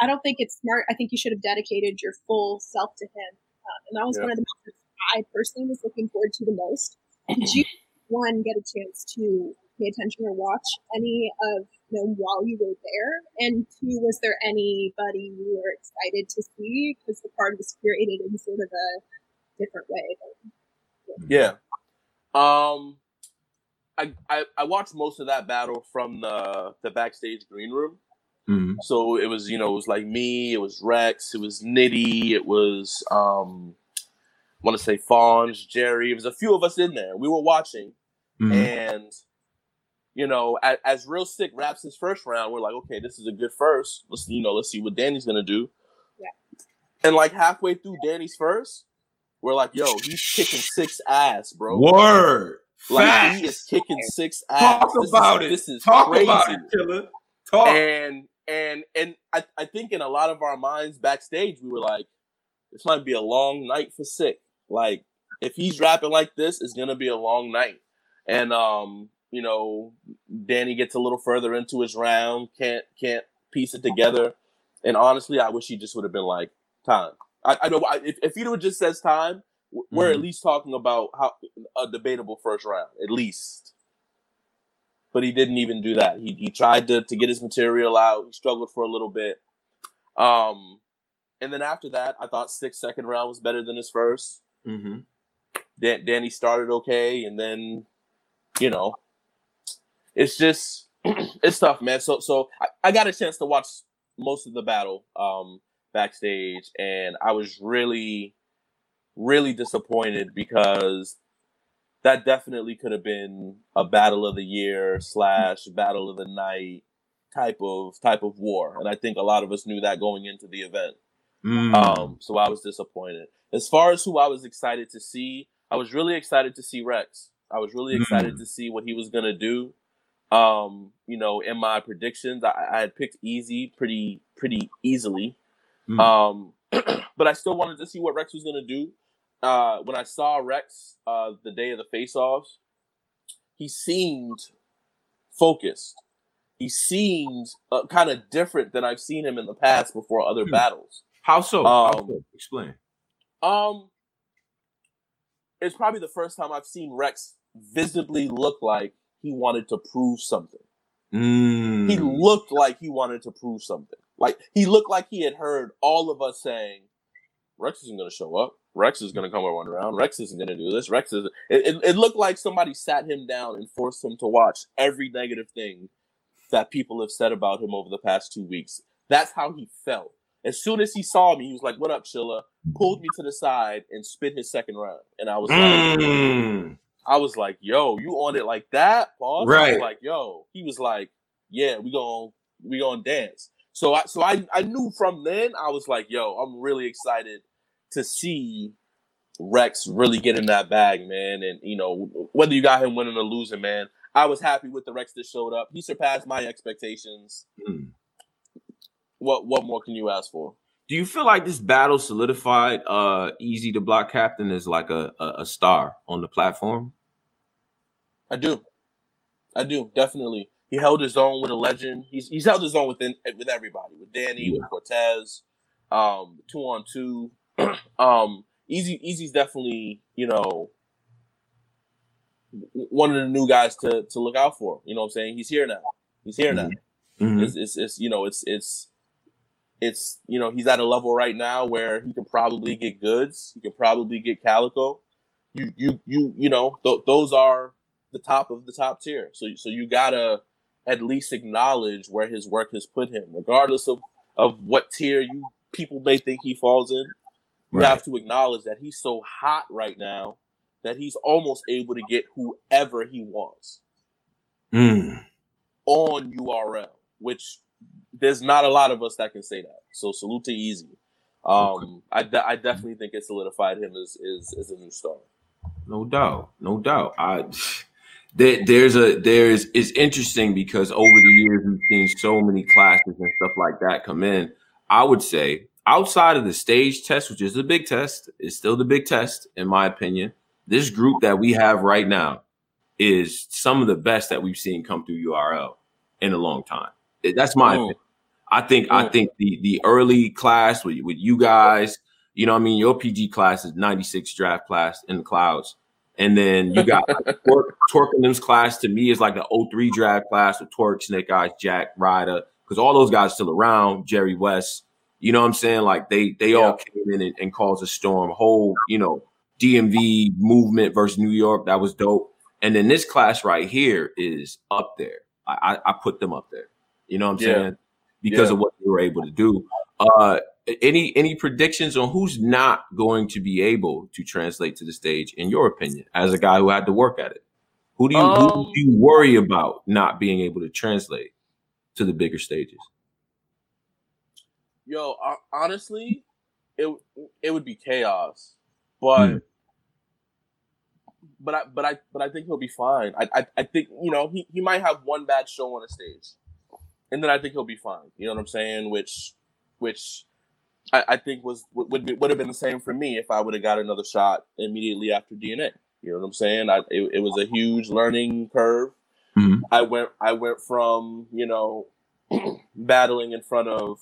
I don't think it's smart. I think you should have dedicated your full self to him, um, and that was yeah. one of the moments I personally was looking forward to the most. Did you one get a chance to pay attention or watch any of them while you were there? And two, was there anybody you were excited to see because the card was created in sort of a different way? Yeah. Um, I, I, I watched most of that battle from the the backstage green room. Mm-hmm. So it was, you know, it was like me, it was Rex, it was Nitty, it was um I want to say Fonz, Jerry. It was a few of us in there. We were watching, mm-hmm. and you know, as, as, Real Sick wraps his first round, we're like, okay, this is a good first. Let's you know, let's see what Danny's gonna do. Yeah. And like halfway through Danny's first, we're like, yo, he's kicking Sick's ass, bro. Word. Like Facts. he is kicking Sick's ass. Talk this about is, it. This is Talk crazy. about it, killer. Talk. And and and I, I think in a lot of our minds backstage, we were like, this might be a long night for sick. Like if he's rapping like this, it's gonna be a long night. And um, you know, Danny gets a little further into his round, can't can't piece it together. And honestly, I wish he just would have been like time. I, I know if, if he would just says time, we're mm-hmm. at least talking about how a debatable first round, at least. But he didn't even do that. He he tried to to get his material out. He struggled for a little bit. Um, and then after that, I thought Sick's second round was better than his 1st mm-hmm. Dan- Danny started okay, and then you know, it's just it's tough, man. So so I, I got a chance to watch most of the battle um backstage, and I was really really disappointed because that definitely could have been a battle of the year slash battle of the night type of type of war and i think a lot of us knew that going into the event mm. um so i was disappointed as far as who i was excited to see i was really excited to see rex i was really excited mm. to see what he was going to do um you know in my predictions I, I, had picked easy pretty pretty easily mm. um but i still wanted to see what rex was going to do uh, when I saw Rex uh, the day of the face-offs, he seemed focused. He seemed uh, kind of different than I've seen him in the past before other hmm. battles. How so? Um, How so? Explain. Um, it's probably the first time I've seen Rex visibly look like he wanted to prove something. Mm. He looked like he wanted to prove something. Like he looked like he had heard all of us saying, "Rex isn't going to show up. Rex is going to come over one round. Rex isn't going to do this. Rex is. It, it, it, looked like somebody sat him down and forced him to watch every negative thing that people have said about him over the past two weeks. That's how he felt. As soon as he saw me, he was like, "What up, Chilla?" Pulled me to the side and spit his second round, and I was mm. like, "I was like, yo, you on it like that, Paul?" Right? like, yo, he was like, "Yeah, we going we gonna dance." So I so I I knew from then I was like, "Yo, I'm really excited." to see Rex really get in that bag, man. And you know, whether you got him winning or losing, man, I was happy with the Rex that showed up. He surpassed my expectations. Mm. What what more can you ask for? Do you feel like this battle solidified uh Easy the Block Captain as like a, a, a star on the platform? I do. I do, definitely. He held his own with a legend. He's he's held his own within with everybody, with Danny, with Cortez, um, two on two. um, Easy Easy's definitely you know one of the new guys to to look out for. You know what I'm saying? He's here now. He's here now. Mm-hmm. mm-hmm. It's, it's, it's you know it's it's it's you know he's at a level right now where he can probably get Goodz. He can probably get Calicoe. You you you you know th- those are the top of the top tier. So so you gotta at least acknowledge where his work has put him, regardless of of what tier you people may think he falls in. You right. have to acknowledge that he's so hot right now that he's almost able to get whoever he wants mm. on URL, which there's not a lot of us that can say that. So salute to Easy. Um. I, de- I definitely think it solidified him as, as, as a new star. No doubt, no doubt. I there, there's a there's it's interesting because over the years we've seen so many classes and stuff like that come in. I would say outside of the stage test, which is the big test, is still the big test, in my opinion. This group that we have right now is some of the best that we've seen come through URL in a long time. That's my mm. opinion. I think I mm. think the the early class with, with you guys, you know, I mean, your PG class is 96 draft class in the clouds. And then you got Twork and them's class to me is like the 03 draft class with Twork, Snake Eyes, Jack, Ryder, because all those guys still around, Jerry West. You know what I'm saying? Like they they yeah. all came in and, and caused a storm. Whole, you know, DMV movement versus New York, that was dope. And then this class right here is up there. I, I, I put them up there. You know what I'm yeah. saying? Because yeah. of what they were able to do. Uh, any any predictions on who's not going to be able to translate to the stage, in your opinion, as a guy who had to work at it? Who do you, um, who do you worry about not being able to translate to the bigger stages? Yo, honestly, it it would be chaos, but mm. but I but I but I think he'll be fine. I, I I think you know he he might have one bad show on a stage, and then I think he'll be fine. You know what I'm saying? Which which I, I think was would be, would have been the same for me if I would have got another shot immediately after DNA. You know what I'm saying? I, it, it was a huge learning curve. Mm-hmm. I went I went from you know battling in front of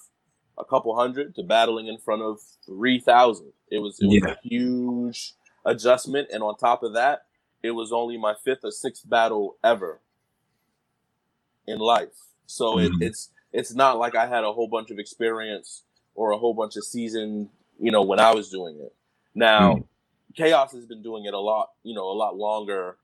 a couple hundred to battling in front of three thousand. It was it was yeah. a huge adjustment, and on top of that, it was only my fifth or sixth battle ever in life. So mm-hmm. it, it's it's not like I had a whole bunch of experience or a whole bunch of season, you know, when I was doing it. Now, mm. Chaos has been doing it a lot, you know, a lot longer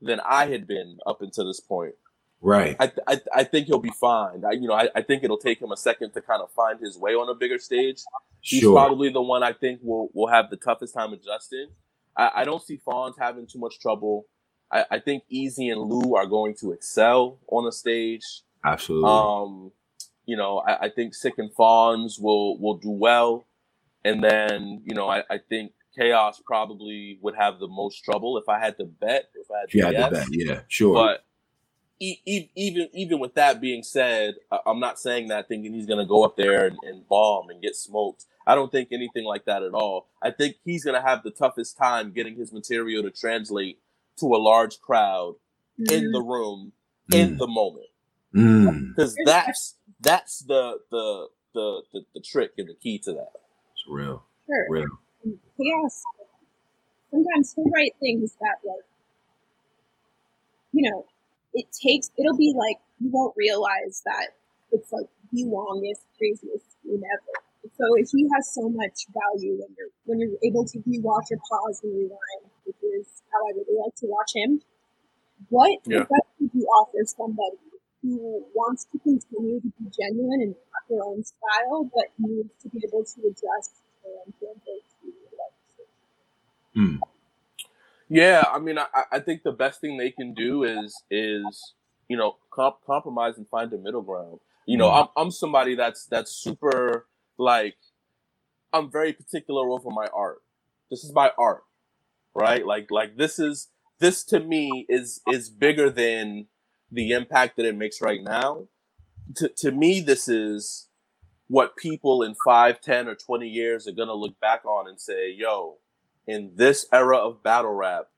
than I had been up until this point. Right. I, I, I think he'll be fine. I, you know, I, I think it'll take him a second to kind of find his way on a bigger stage. He's sure. probably the one I think will will have the toughest time adjusting. I, I don't see Fonz having too much trouble. I, I think Easy and Lou are going to excel on a stage. Absolutely. Um, you know, I, I think Sick and Fonz will will do well, and then you know, I, I think Chaos probably would have the most trouble if I had to bet. If I had to, had to bet, yeah, sure. But e- e- even even with that being said, I'm not saying that thinking he's going to go up there and, and bomb and get smoked. I don't think anything like that at all. I think he's going to have the toughest time getting his material to translate to a large crowd mm. in the room mm. in the moment because mm. that's that's the, the the the the trick and the key to that. It's real. Sure. Real. Chaos. Sometimes he'll write things that like, you know, it takes. It'll be like you won't realize that it's like the longest, craziest scene ever. So if he has so much value when you're when you're able to rewatch or pause and rewind, which is how I really like to watch him. What yeah. would you offer somebody who wants to continue to be genuine and have their own style, but needs to be able to adjust and translate to Hmm. Yeah, I mean, I, I think the best thing they can do is is you know comp- compromise and find a middle ground. You know, I'm I'm somebody that's that's super like I'm very particular over my art. This is my art, right? Like like this is this to me is is bigger than the impact that it makes right now, to, to me, this is what people in 5, 10, or 20 years are going to look back on and say, yo, in this era of battle rap,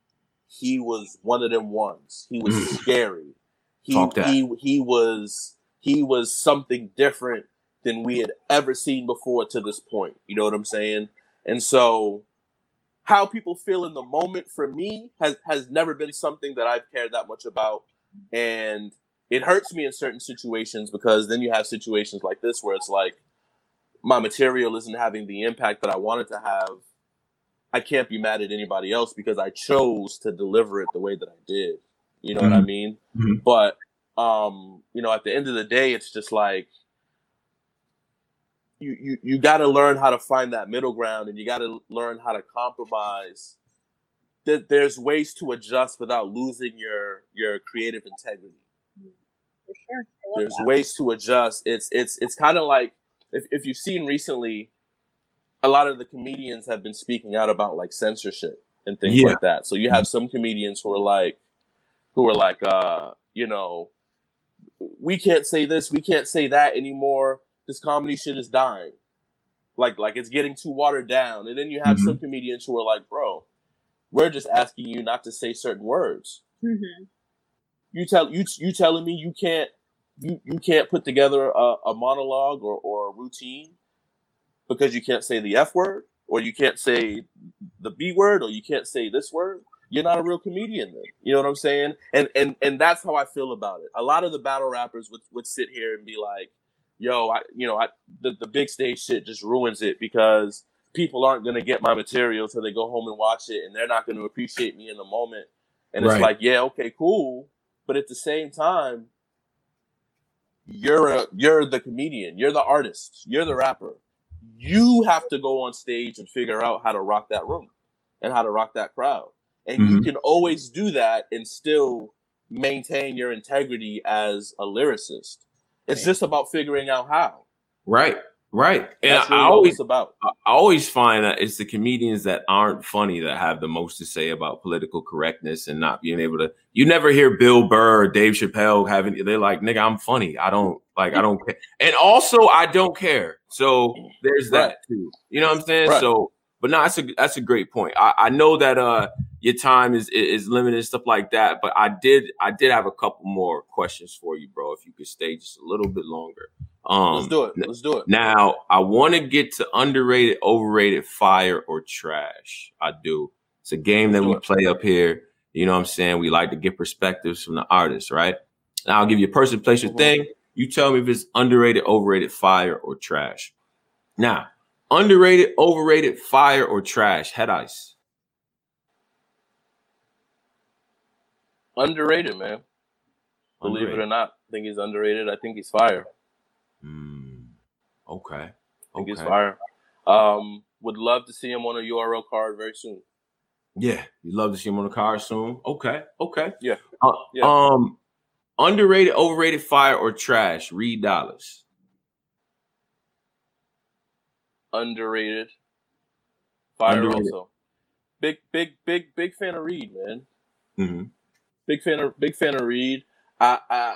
he was one of them ones. He was mm. scary. He, he, he was he was something different than we had ever seen before to this point. You know what I'm saying? And so how people feel in the moment for me has has never been something that I've cared that much about and it hurts me in certain situations because then you have situations like this where it's like my material isn't having the impact that I wanted to have. I can't be mad at anybody else because I chose to deliver it the way that I did. You know mm-hmm. what I mm-hmm. mean? Mm-hmm. But um, you know, at the end of the day, it's just like you you you got to learn how to find that middle ground, and you got to learn how to compromise that there's ways to adjust without losing your your creative integrity. For sure. There's that. ways to adjust. It's it's it's kind of like if, if you've seen recently, a lot of the comedians have been speaking out about like censorship and things yeah. like that. So you have some comedians who are like who are like uh, you know, we can't say this, we can't say that anymore. This comedy shit is dying. Like like it's getting too watered down. And then you have mm-hmm. some comedians who are like, bro, we're just asking you not to say certain words. Mm-hmm. You tell you you telling me you can't you, you can't put together a, a monologue or, or a routine because you can't say the F word or you can't say the B word or you can't say this word. you're not a real comedian then. You know what I'm saying? And and and that's how I feel about it. A lot of the battle rappers would, would sit here and be like, yo, I you know, I the, the big stage shit just ruins it because people aren't gonna get my material till they go home and watch it and they're not gonna appreciate me in the moment. And right. it's like, yeah, okay, cool. But at the same time, you're a you're the comedian, you're the artist, you're the rapper. You have to go on stage and figure out how to rock that room and how to rock that crowd. And mm-hmm. you can always do that and still maintain your integrity as a lyricist. It's just about figuring out how. Right. Right. And That's really I always about. I always find that it's the comedians that aren't funny that have the most to say about political correctness and not being able to you never hear Bill Burr or Dave Chappelle having they're like, nigga, I'm funny. I don't like I don't care. And also I don't care. So there's that right. too. You know what I'm saying? Right. So but no, that's a that's a great point. I, I know that uh your time is is limited stuff like that, but I did I did have a couple more questions for you, bro. If you could stay just a little bit longer. Um, Let's do it. Let's do it. Now I want to get to underrated, overrated, fire or trash. I do. It's a game that we it. play up here. You know what I'm saying? We like to get perspectives from the artists, right? Now I'll give you a person, place, your mm-hmm. thing. You tell me if it's underrated, overrated, fire, or trash. Now, Underrated, overrated, fire, or trash? Head ice. Underrated, man. Believe it or not, I think he's underrated. I think he's fire. Mm, okay. I think okay. he's fire. Um, would love to see him on a URL card very soon. Yeah, you'd love to see him on a card soon. Okay, okay. Yeah. Uh, yeah. Um, underrated, overrated, fire, or trash? Reed Dollaz. Underrated. Fire underrated. also. Big, big, big, big fan of Reed, man. Mm-hmm. Big fan of big fan of Reed. I, I,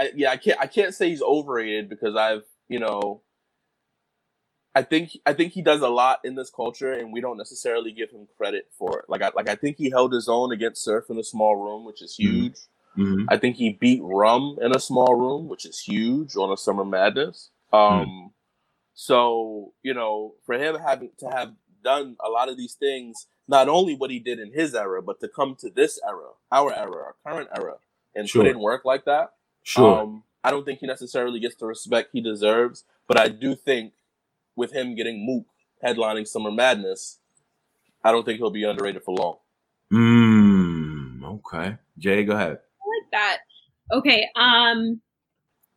I, yeah, I can't I can't say he's overrated because I've you know. I think I think he does a lot in this culture, and we don't necessarily give him credit for it. Like I like I think he held his own against Surf in a small room, which is mm-hmm. huge. Mm-hmm. I think he beat Rum in a small room, which is huge on a Summer Madness. Um, mm-hmm. So, you know, for him having to have done a lot of these things, not only what he did in his era, but to come to this era, our era, our current era, and sure. put in work like that. Sure. Um, I don't think he necessarily gets the respect he deserves, but I do think with him getting Mook headlining Summer Madness, I don't think he'll be underrated for long. Hmm. okay. Jay, go ahead. I like that. Okay. Um,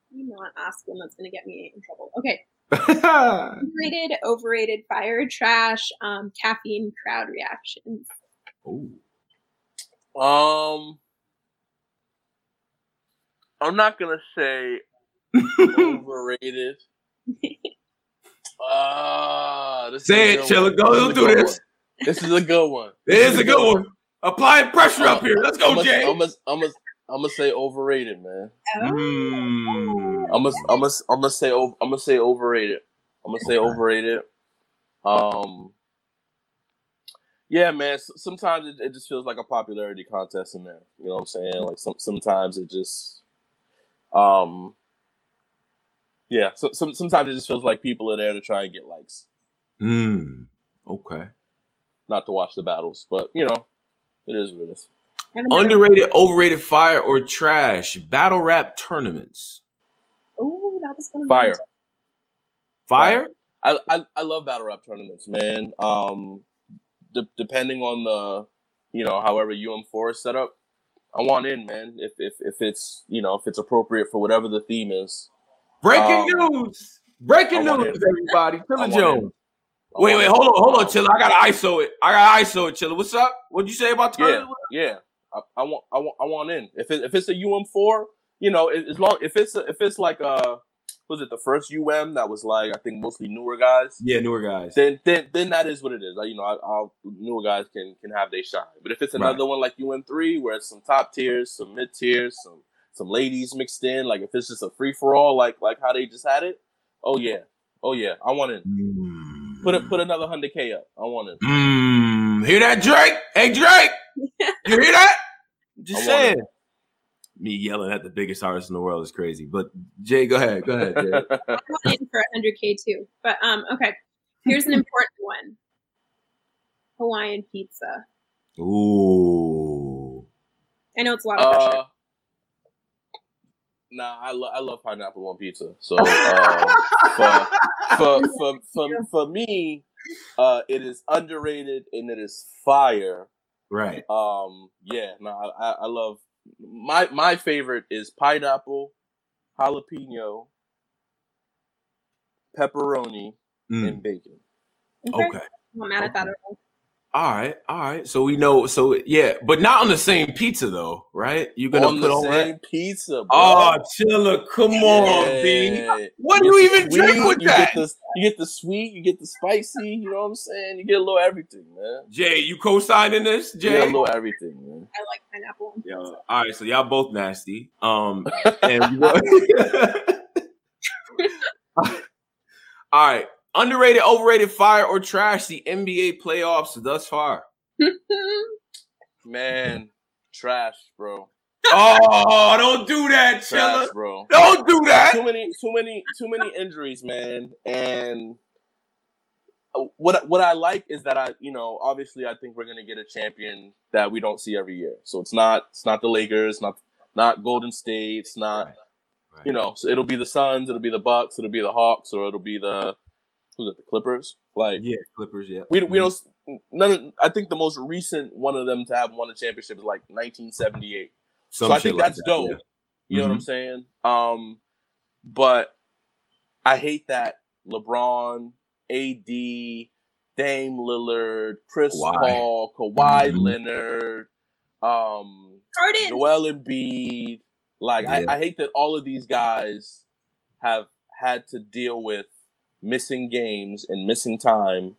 you not ask one that's going to get me in trouble. Okay. Underrated, overrated, fire, trash, um, caffeine, crowd reactions. Ooh. Um, I'm not gonna say overrated. Ah, uh, say it, Chilla. Go do this. One. This is a good one. It is a good one. one. Applying pressure up here. Let's go, I'm Jay. I'm gonna, I'm gonna, I'm gonna say overrated, man. Oh. Mm. I'm gonna I'm gonna I'm gonna say I'm gonna say overrated. I'm gonna say okay. overrated. Um, yeah, man. Sometimes it, it, just feels like a popularity contest in there. You know what I'm saying? Like some sometimes it just, um, yeah. So some sometimes it just feels like people are there to try and get likes. Hmm. Okay. Not to watch the battles, but you know, it is what it is. Underrated, overrated, fire or trash battle rap tournaments. That was fire. Fire. I, I I love battle rap tournaments, man. Um, de- depending on the, you know, however UM4 is set up, I want in, man. If if if it's you know if it's appropriate for whatever the theme is. Breaking um, news! Breaking news, in. everybody. Chilla Jones. Wait, wait, hold on, hold on, Chilla. I gotta ISO it. I gotta ISO it, Chilla. What's up? What'd you say about the Yeah, yeah. I, I, want, I want, I want in. If it, if it's a UM four, you know, as long if it's a, if it's like a was it the first UM that was like I think mostly newer guys. Yeah, newer guys. Then then then that is what it is. Like, you know, I, will newer guys can can have their shine. But if it's another right. one like UM three, where it's some top tiers, some mid tiers, some some ladies mixed in, like if it's just a free for all, like like how they just had it. Oh yeah, oh yeah, I want it. Mm. Put it put another hundred k up. I want it. Mm. Hear that, Drake? Hey Drake, you hear that? Just saying. It me yelling at the biggest artist in the world is crazy. But Jay, go ahead. Go ahead, Jay. I'm in for 100K too. But um, okay. Here's an important one Hawaiian pizza. Ooh. I know it's a lot of pressure. Uh, nah, I, lo- I love pineapple on pizza. So uh, for, for, for, for, for me, uh, it is underrated and it is fire. Right. Um. Yeah. No, I, I love my my favorite is pineapple, jalapeno, pepperoni, mm. and bacon. Okay. okay. I'm mad at that at all. All right, all right. So we know. So yeah, but not on the same pizza though, right? You're gonna on put the on same that? pizza. Bro. Oh, Chilla, come on, yeah. B. What do you even sweet, drink with you that? Get the, you get the sweet, you get the spicy. You know what I'm saying? You get a little everything, man. Jay, you co-signing this? Jay, you get a little everything, man. I like pineapple. Yeah. All right, so y'all both nasty. Um, and all right. Underrated, overrated, fire or trash the NBA playoffs thus far? Man, trash, bro. Oh, don't do that, Chilla. Trash, bro. Don't do that. Too many, too many, too many injuries, man. And what what I like is that I, you know, obviously I think we're gonna get a champion that we don't see every year. So it's not it's not the Lakers, not not Golden State, it's not right. Right. you know, so it'll be the Suns, it'll be the Bucks, it'll be the Hawks, or it'll be the who's it, the Clippers? Like yeah, Clippers. Yeah, we we don't none. Of, I think the most recent one of them to have won a championship is like 1978. Some so I think that's that, dope. Yeah. You know mm-hmm. what I'm mm-hmm. saying? Um, but I hate that LeBron, AD, Dame Lillard, Chris Kawhi. Paul, Kawhi mm-hmm. Leonard, um, Jordan. Joel Embiid. Like yeah. I, I hate that all of these guys have had to deal with missing games and missing time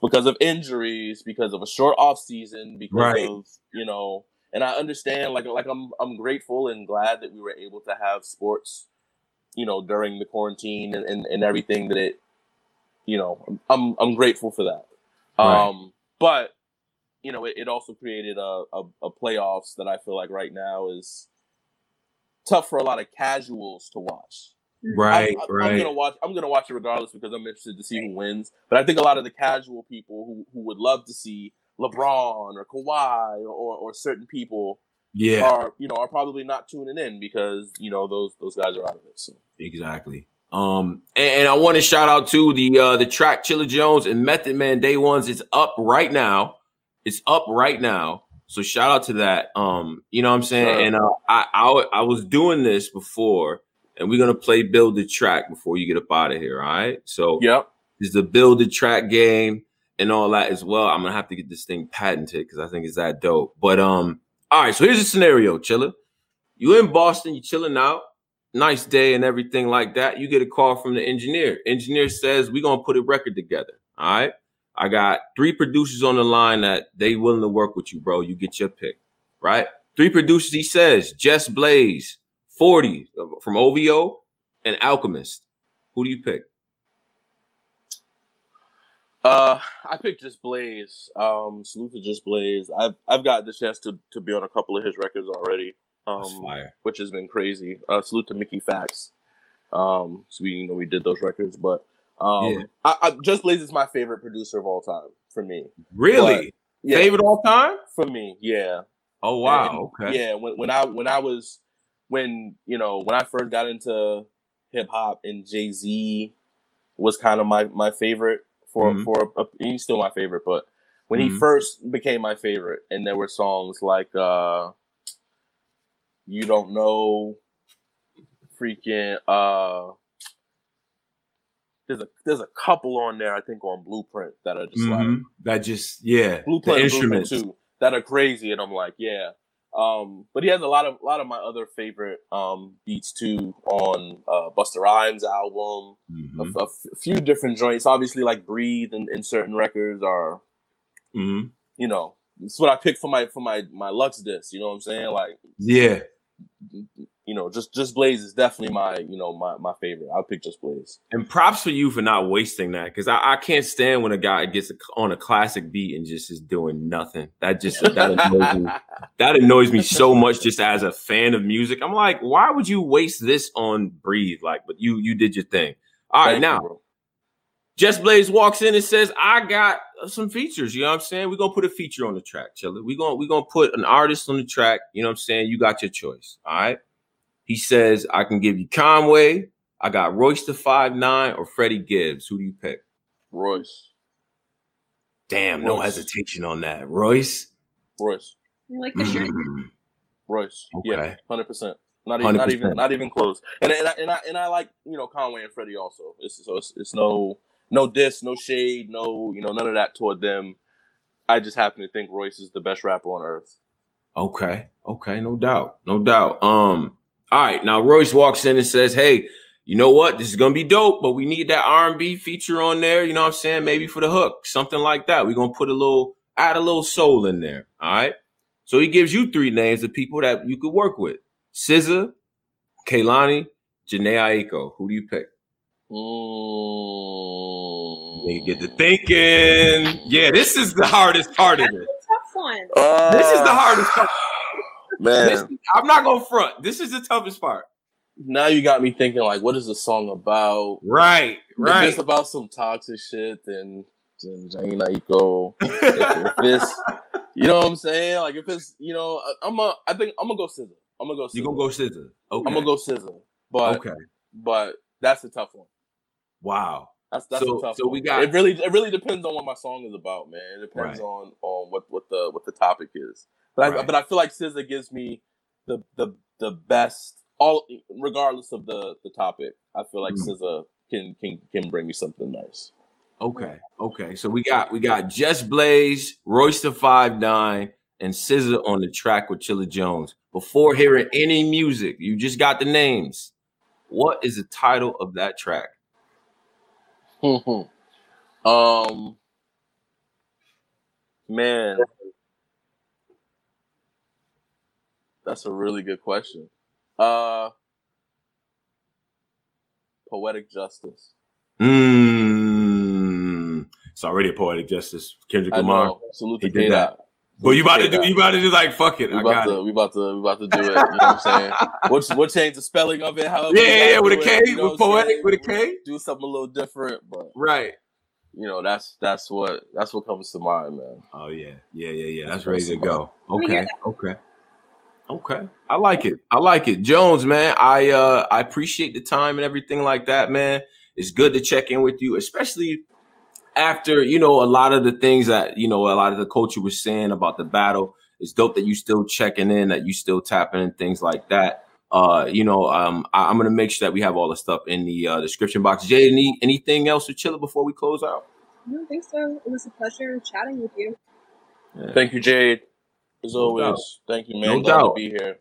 because of injuries, because of a short off season, because right. of you know. And I understand, like, like I'm, I'm grateful and glad that we were able to have sports, you know, during the quarantine and, and, and everything that it, you know, I'm, I'm grateful for that. Right. Um, but you know, it, it also created a, a, a playoffs that I feel like right now is tough for a lot of casuals to watch. Right, I, I, right. I'm gonna watch. I'm gonna watch it regardless because I'm interested to see who wins. But I think a lot of the casual people who, who would love to see LeBron or Kawhi or, or certain people, yeah, are you know are probably not tuning in because you know those those guys are out of it. So exactly. Um, and, and I want to shout out to the uh the track Chilla Jones and Method Man Day Ones. It's up right now. It's up right now. So shout out to that. Um, you know what I'm saying? Sure. And uh, I, I I was doing this before and we're gonna play build the track before you get up out of here. All right. So yep, is the build the track game and all that as well. I'm gonna have to get this thing patented because I think it's that dope. But um, all right. So here's a scenario, Chilla. You in Boston, you chilling out, nice day and everything like that. You get a call from the engineer. Engineer says we're gonna put a record together. All right. I got three producers on the line that they willing to work with you, bro. You get your pick, right? Three producers. He says Just Blaze, 40 from OVO and Alchemist. Who do you pick? Uh, I picked Just Blaze. Um, salute to Just Blaze. I've I've got the chance to, to be on a couple of his records already. Um, which has been crazy. Uh, salute to Mickey Factz. Um, so we you know we did those records, but um, yeah. I, I, Just Blaze is my favorite producer of all time for me. Really, but, yeah, favorite all time for me. Yeah. Oh wow. And, okay. Yeah. When when I when I was when you know when I first got into hip hop and Jay Z was kind of my my favorite for mm-hmm. for a, he's still my favorite, but when mm-hmm. he first became my favorite, and there were songs like uh, "You Don't Know," freaking uh, there's a there's a couple on there I think on Blueprint that are just mm-hmm. like that just yeah Blueprint the instruments Blueprint too that are crazy, and I'm like yeah um, but he has a lot of a lot of my other favorite um, beats too on uh, Busta Rhymes album. Mm-hmm. A, a f- few different joints, obviously like Breathe and, and certain records are, mm-hmm. you know, it's what I picked for my for my my Lux disc. You know what I'm saying? Like, yeah, you know, just Just Blaze is definitely my you know my my favorite. I'll pick Just Blaze. And props for you for not wasting that because I, I can't stand when a guy gets a, on a classic beat and just is doing nothing. That just that annoys me. That annoys me so much. Just as a fan of music, I'm like, why would you waste this on Breathe? Like, but you you did your thing. All right, Thank now. You, Just Blaze walks in and says, I got some features. You know what I'm saying? We're gonna put a feature on the track, Chilla. We're gonna we're gonna put an artist on the track. You know what I'm saying? You got your choice. All right. He says, I can give you Conway, I got Royce the five nine or Freddie Gibbs. Who do you pick? Royce. Damn, Royce. no hesitation on that. Royce. Royce. You like the shirt? Mm-hmm. Royce. Okay. Yeah, hundred percent. Not even, 100%. not even, not even close. And and I, and I, and I like you know Conway and Freddie also. It's so it's, it's no no diss, no shade, no you know none of that toward them. I just happen to think Royce is the best rapper on earth. Okay, okay, no doubt, no doubt. Um, all right, now Royce walks in and says, "Hey, you know what? This is gonna be dope, but we need that R&B feature on there. You know what I'm saying? Maybe for the hook, something like that. We're gonna put a little, add a little soul in there. All right. So he gives you three names of people that you could work with: SZA, Kehlani, Jhené Aiko. Who do you pick? Mm. You get to thinking. Yeah, this is the hardest part of it. Tough one. Uh, this is the hardest part. Man, this, I'm not gonna front. This is the toughest part now you got me thinking like, what is the song about? Right, right. If it's about some toxic shit, then Jhené Aiko. if, if it's, you know what I'm saying? Like if it's, you know, I'm a, I think I'm gonna go SZA. I'm gonna go. You gonna go SZA? Okay. I'm gonna go SZA. But okay, but that's a tough one. Wow. That's that's so, a tough. So one. we got it. Really, it really depends on what my song is about, man. It depends right. on on what what the what the topic is. But right. I, but I feel like SZA gives me the the the best all regardless of the the topic, I feel like mm-hmm. SZA can can can bring me something nice. Okay, okay. So we got we got Just Blaze, Royce the Five Nine, and SZA on the track with Chilla Jones. Before hearing any music, you just got the names. What is the title of that track? um, man, that's a really good question. Uh, poetic justice. Mm, it's already a poetic justice. Kendrick Lamar. Salute he did that. But you about to do? You about to do like fuck it? We about to, it. we about to, we about to do it. You know what I'm saying? We'll, we'll change the spelling of it. However, yeah, yeah, yeah with a K, it, you know with poetic, with a K. Do something a little different, but right. You know, that's that's what that's what comes to mind, man. Oh yeah, yeah, yeah, yeah. That's, that's ready to go. Okay, okay. Okay. I like it. I like it. Jones, man, I uh I appreciate the time and everything like that, man. It's good to check in with you, especially after, you know, a lot of the things that, you know, a lot of the culture was saying about the battle. It's dope that you still checking in, that you still tapping and things like that. Uh, you know, um, I, am gonna make sure that we have all the stuff in the uh, description box. Jay, any anything else to chill before we close out? I don't think so. It was a pleasure chatting with you. Yeah. Thank you, Jade. As always, doubt. thank you, man. No Glad doubt. to be here.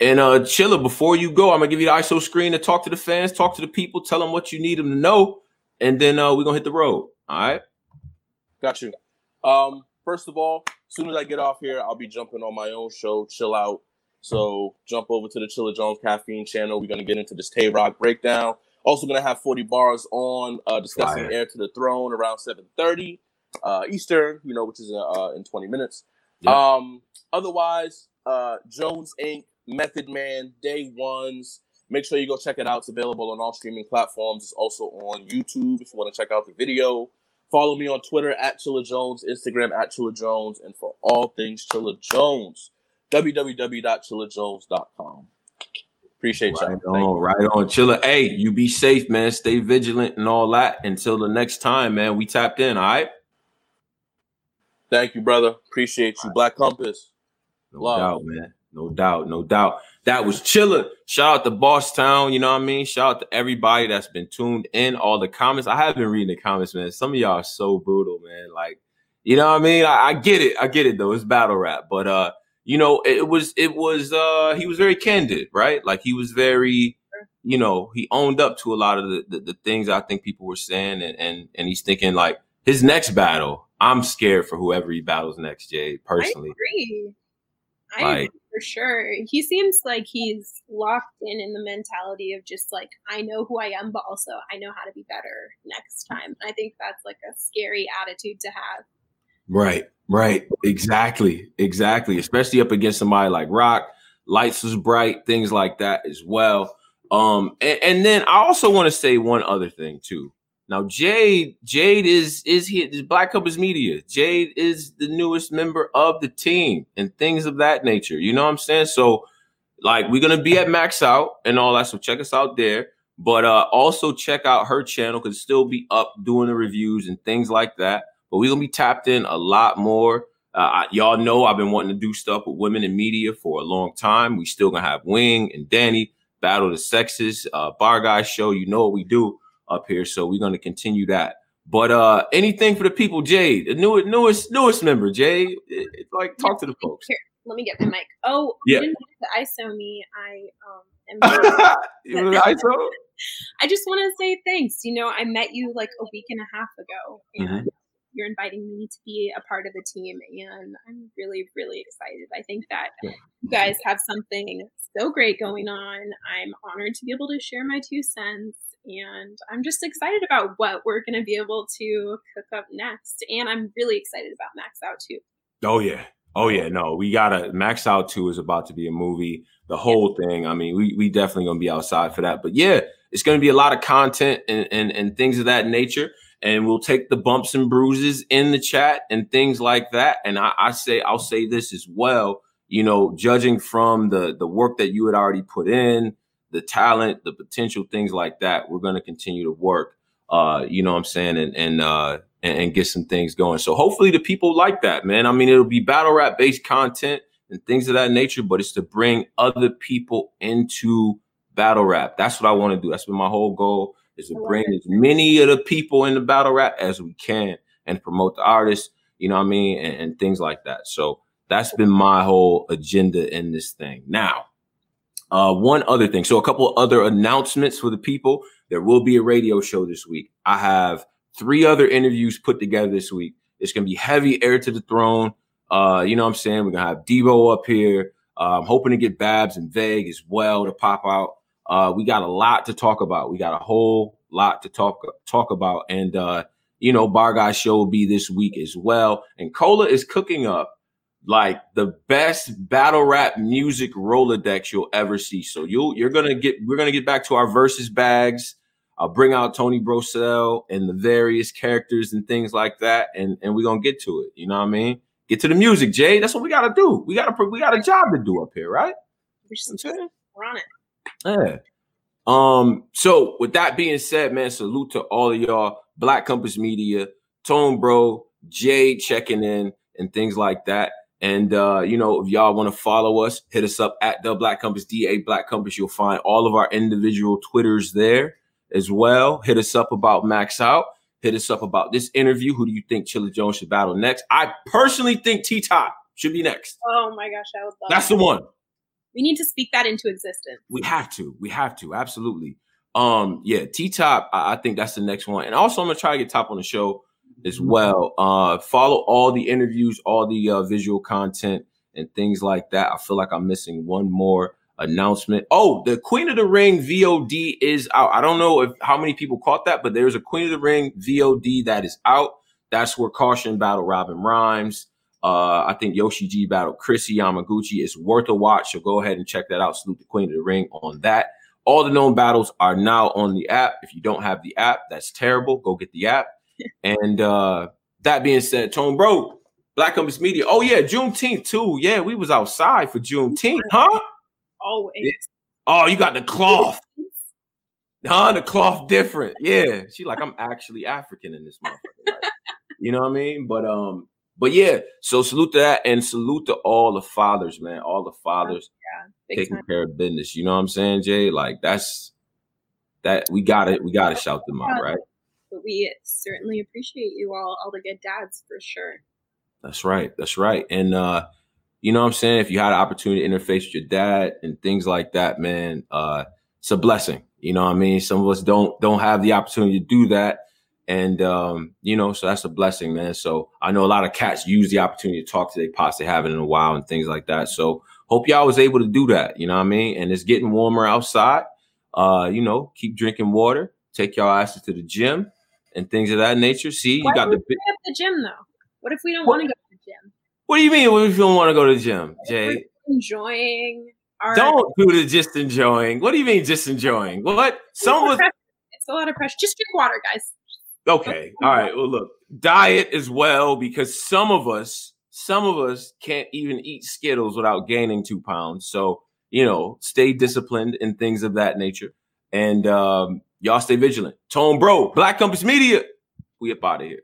And uh Chilla, before you go, I'm gonna give you the ISO screen to talk to the fans, talk to the people, tell them what you need them to know, and then uh we're gonna hit the road. All right. Got you. Um, first of all, as soon as I get off here, I'll be jumping on my own show, chill out. So jump over to the Chilla Jones Caffeine channel. We're gonna get into this Tay Roc breakdown. Also gonna have 40 bars on uh discussing Fire. Heir to the Throne around 7:30 uh Eastern, you know, which is uh in 20 minutes. Um, otherwise, uh, Jones Inc., Method Man, Day Ones. Make sure you go check it out. It's available on all streaming platforms. It's also on YouTube if you want to check out the video. Follow me on Twitter at Chilla Jones, Instagram at Chilla Jones, and for all things Chilla Jones, www.chillajones.com. Appreciate right y'all. On, right on, Chilla. Hey, you be safe, man. Stay vigilant and all that. Until the next time, man. We tapped in. All right. Thank you, brother. Appreciate you. Black Compass. No Love. doubt, man. No doubt. No doubt. That was chilling. Shout out to Boss Town. You know what I mean? Shout out to everybody that's been tuned in. All the comments. I have been reading the comments, man. Some of y'all are so brutal, man. Like, you know what I mean? I, I get it. I get it though. It's battle rap. But uh, you know, it was it was uh he was very candid, right? Like he was very you know, he owned up to a lot of the, the, the things I think people were saying and, and and he's thinking like his next battle, I'm scared for whoever he battles next, Jay, personally. I agree. I like, agree for sure. He seems like he's locked in in the mentality of just like, I know who I am, but also I know how to be better next time. I think that's like a scary attitude to have. Right, right. Exactly, exactly. Especially up against somebody like Roc, lights is bright, things like that as well. Um, and, and then I also want to say one other thing too. Now Jade, Jade is is here. Black Compass Media. Jade is the newest member of the team and things of that nature. You know what I'm saying? So, like, we're gonna be at Max Out and all that. So check us out there. But uh also check out her channel because still be up doing the reviews and things like that. But we're gonna be tapped in a lot more. Uh, y'all know I've been wanting to do stuff with women in media for a long time. We still gonna have Wing and Danny battle the sexes, uh, bar guy show. You know what we do up here. So we're going to continue that. But uh anything for the people, Jade, the newest newest newest member, Jade. It, like talk to the folks. Here, let me get my mic. Oh, yeah. You ISO me. I um am ISO? I just want to say thanks. You know, I met you like a week and a half ago, and mm-hmm. you're inviting me to be a part of the team, and I'm really, really excited. I think that yeah. you guys have something so great going on. I'm honored to be able to share my two cents and I'm just excited about what we're going to be able to cook up next. And I'm really excited about Max Out too. Oh yeah, oh yeah. Oh. No, we gotta Max Out Two is about to be a movie. The whole thing. I mean, we we definitely gonna be outside for that. But yeah, it's gonna be a lot of content and and, and things of that nature. And we'll take the bumps and bruises in the chat and things like that. And I, I say I'll say this as well. You know, judging from the the work that you had already put in, the talent, the potential, things like that, we're going to continue to work. Uh, you know what I'm saying, and and uh, and, get some things going. So hopefully the people like that, man. I mean, it'll be battle rap based content and things of that nature, but it's to bring other people into battle rap. That's what I want to do. That's been my whole goal is to bring as many of the people in the battle rap as we can and promote the artists, you know what I mean, and, and things like that. So that's been my whole agenda in this thing. Now, uh, one other thing. So a couple other announcements for the people. There will be a radio show this week. I have three other interviews put together this week. It's going to be heavy Heir to the Throne. Uh, you know what I'm saying? We're going to have Debo up here. Uh, I'm hoping to get Babs and Vague as well to pop out. Uh, we got a lot to talk about. We got a whole lot to talk talk about. And uh, you know, Bar Guy show will be this week as well. And Cola is cooking up like the best battle rap music Rolodex you'll ever see. So you'll you're gonna get we're gonna get back to our versus bags. I'll bring out Tony Brosell and the various characters and things like that, and and we're gonna get to it. You know what I mean? Get to the music, Jay. That's what we gotta do. We gotta we got a job to do up here, right? We're on it. Yeah. Um. So with that being said, man, salute to all of y'all. Black Compass Media, Tone Bro, Jay checking in, and things like that. And uh, you know, if y'all want to follow us, hit us up at the Black Compass, DA Black Compass. You'll find all of our individual Twitters there as well. Hit us up about Max Out. Hit us up about this interview. Who do you think Chilla Jones should battle next? I personally think T Top should be next. Oh my gosh, I would love That's that. the one. We need to speak that into existence. We have to. We have to. Absolutely. Um, yeah, T Top, I, I think that's the next one. And also I'm gonna try to get Top on the show as well. Uh, follow all the interviews, all the uh, visual content, and things like that. I feel like I'm missing one more announcement. Oh, the Queen of the Ring VOD is out. I don't know if how many people caught that, but there's a Queen of the Ring VOD that is out. That's where Caution battle Robin Rhymes. Uh, I think Yoshi G battle Chrissy Yamaguchi. It's worth a watch. So go ahead and check that out. Salute the Queen of the Ring on that. All the known battles are now on the app. If you don't have the app, that's terrible. Go get the app and uh that being said, Tone Bro, Black Compass Media. Oh yeah, Juneteenth too. Yeah, we was outside for Juneteenth, huh? Always. Oh, you got the cloth. Huh? The cloth different. Yeah. She like, I'm actually African in this motherfucker. Right? you know what I mean? But um, but yeah, so salute to that and salute to all the fathers, man. All the fathers yeah, taking time. care of business. You know what I'm saying, Jay? Like that's that we got it. We gotta shout them out, right? But we certainly appreciate you all, all the good dads for sure. That's right. That's right. And uh, you know what I'm saying? If you had an opportunity to interface with your dad and things like that, man, uh, it's a blessing. You know what I mean? Some of us don't don't have the opportunity to do that. And um, you know, so that's a blessing, man. So I know a lot of cats use the opportunity to talk to their pops they haven't in a while and things like that. So hope y'all was able to do that. You know what I mean? And it's getting warmer outside. Uh, you know, keep drinking water, take y'all asses to the gym, and things of that nature. See, Why you got the, the gym though. What if we don't want to go to the gym? What do you mean? What if you don't want to go to the gym, Jay? Enjoying. Our... Don't do the just enjoying. What do you mean just enjoying? What? Someone was. It's a lot of pressure. Just drink water, guys. Okay. All right. Well, look, diet as well because some of us, some of us can't even eat Skittles without gaining two pounds. So you know, stay disciplined and things of that nature. And um, Y'all stay vigilant. Tone Bro, Black Compass Media. We up out of here.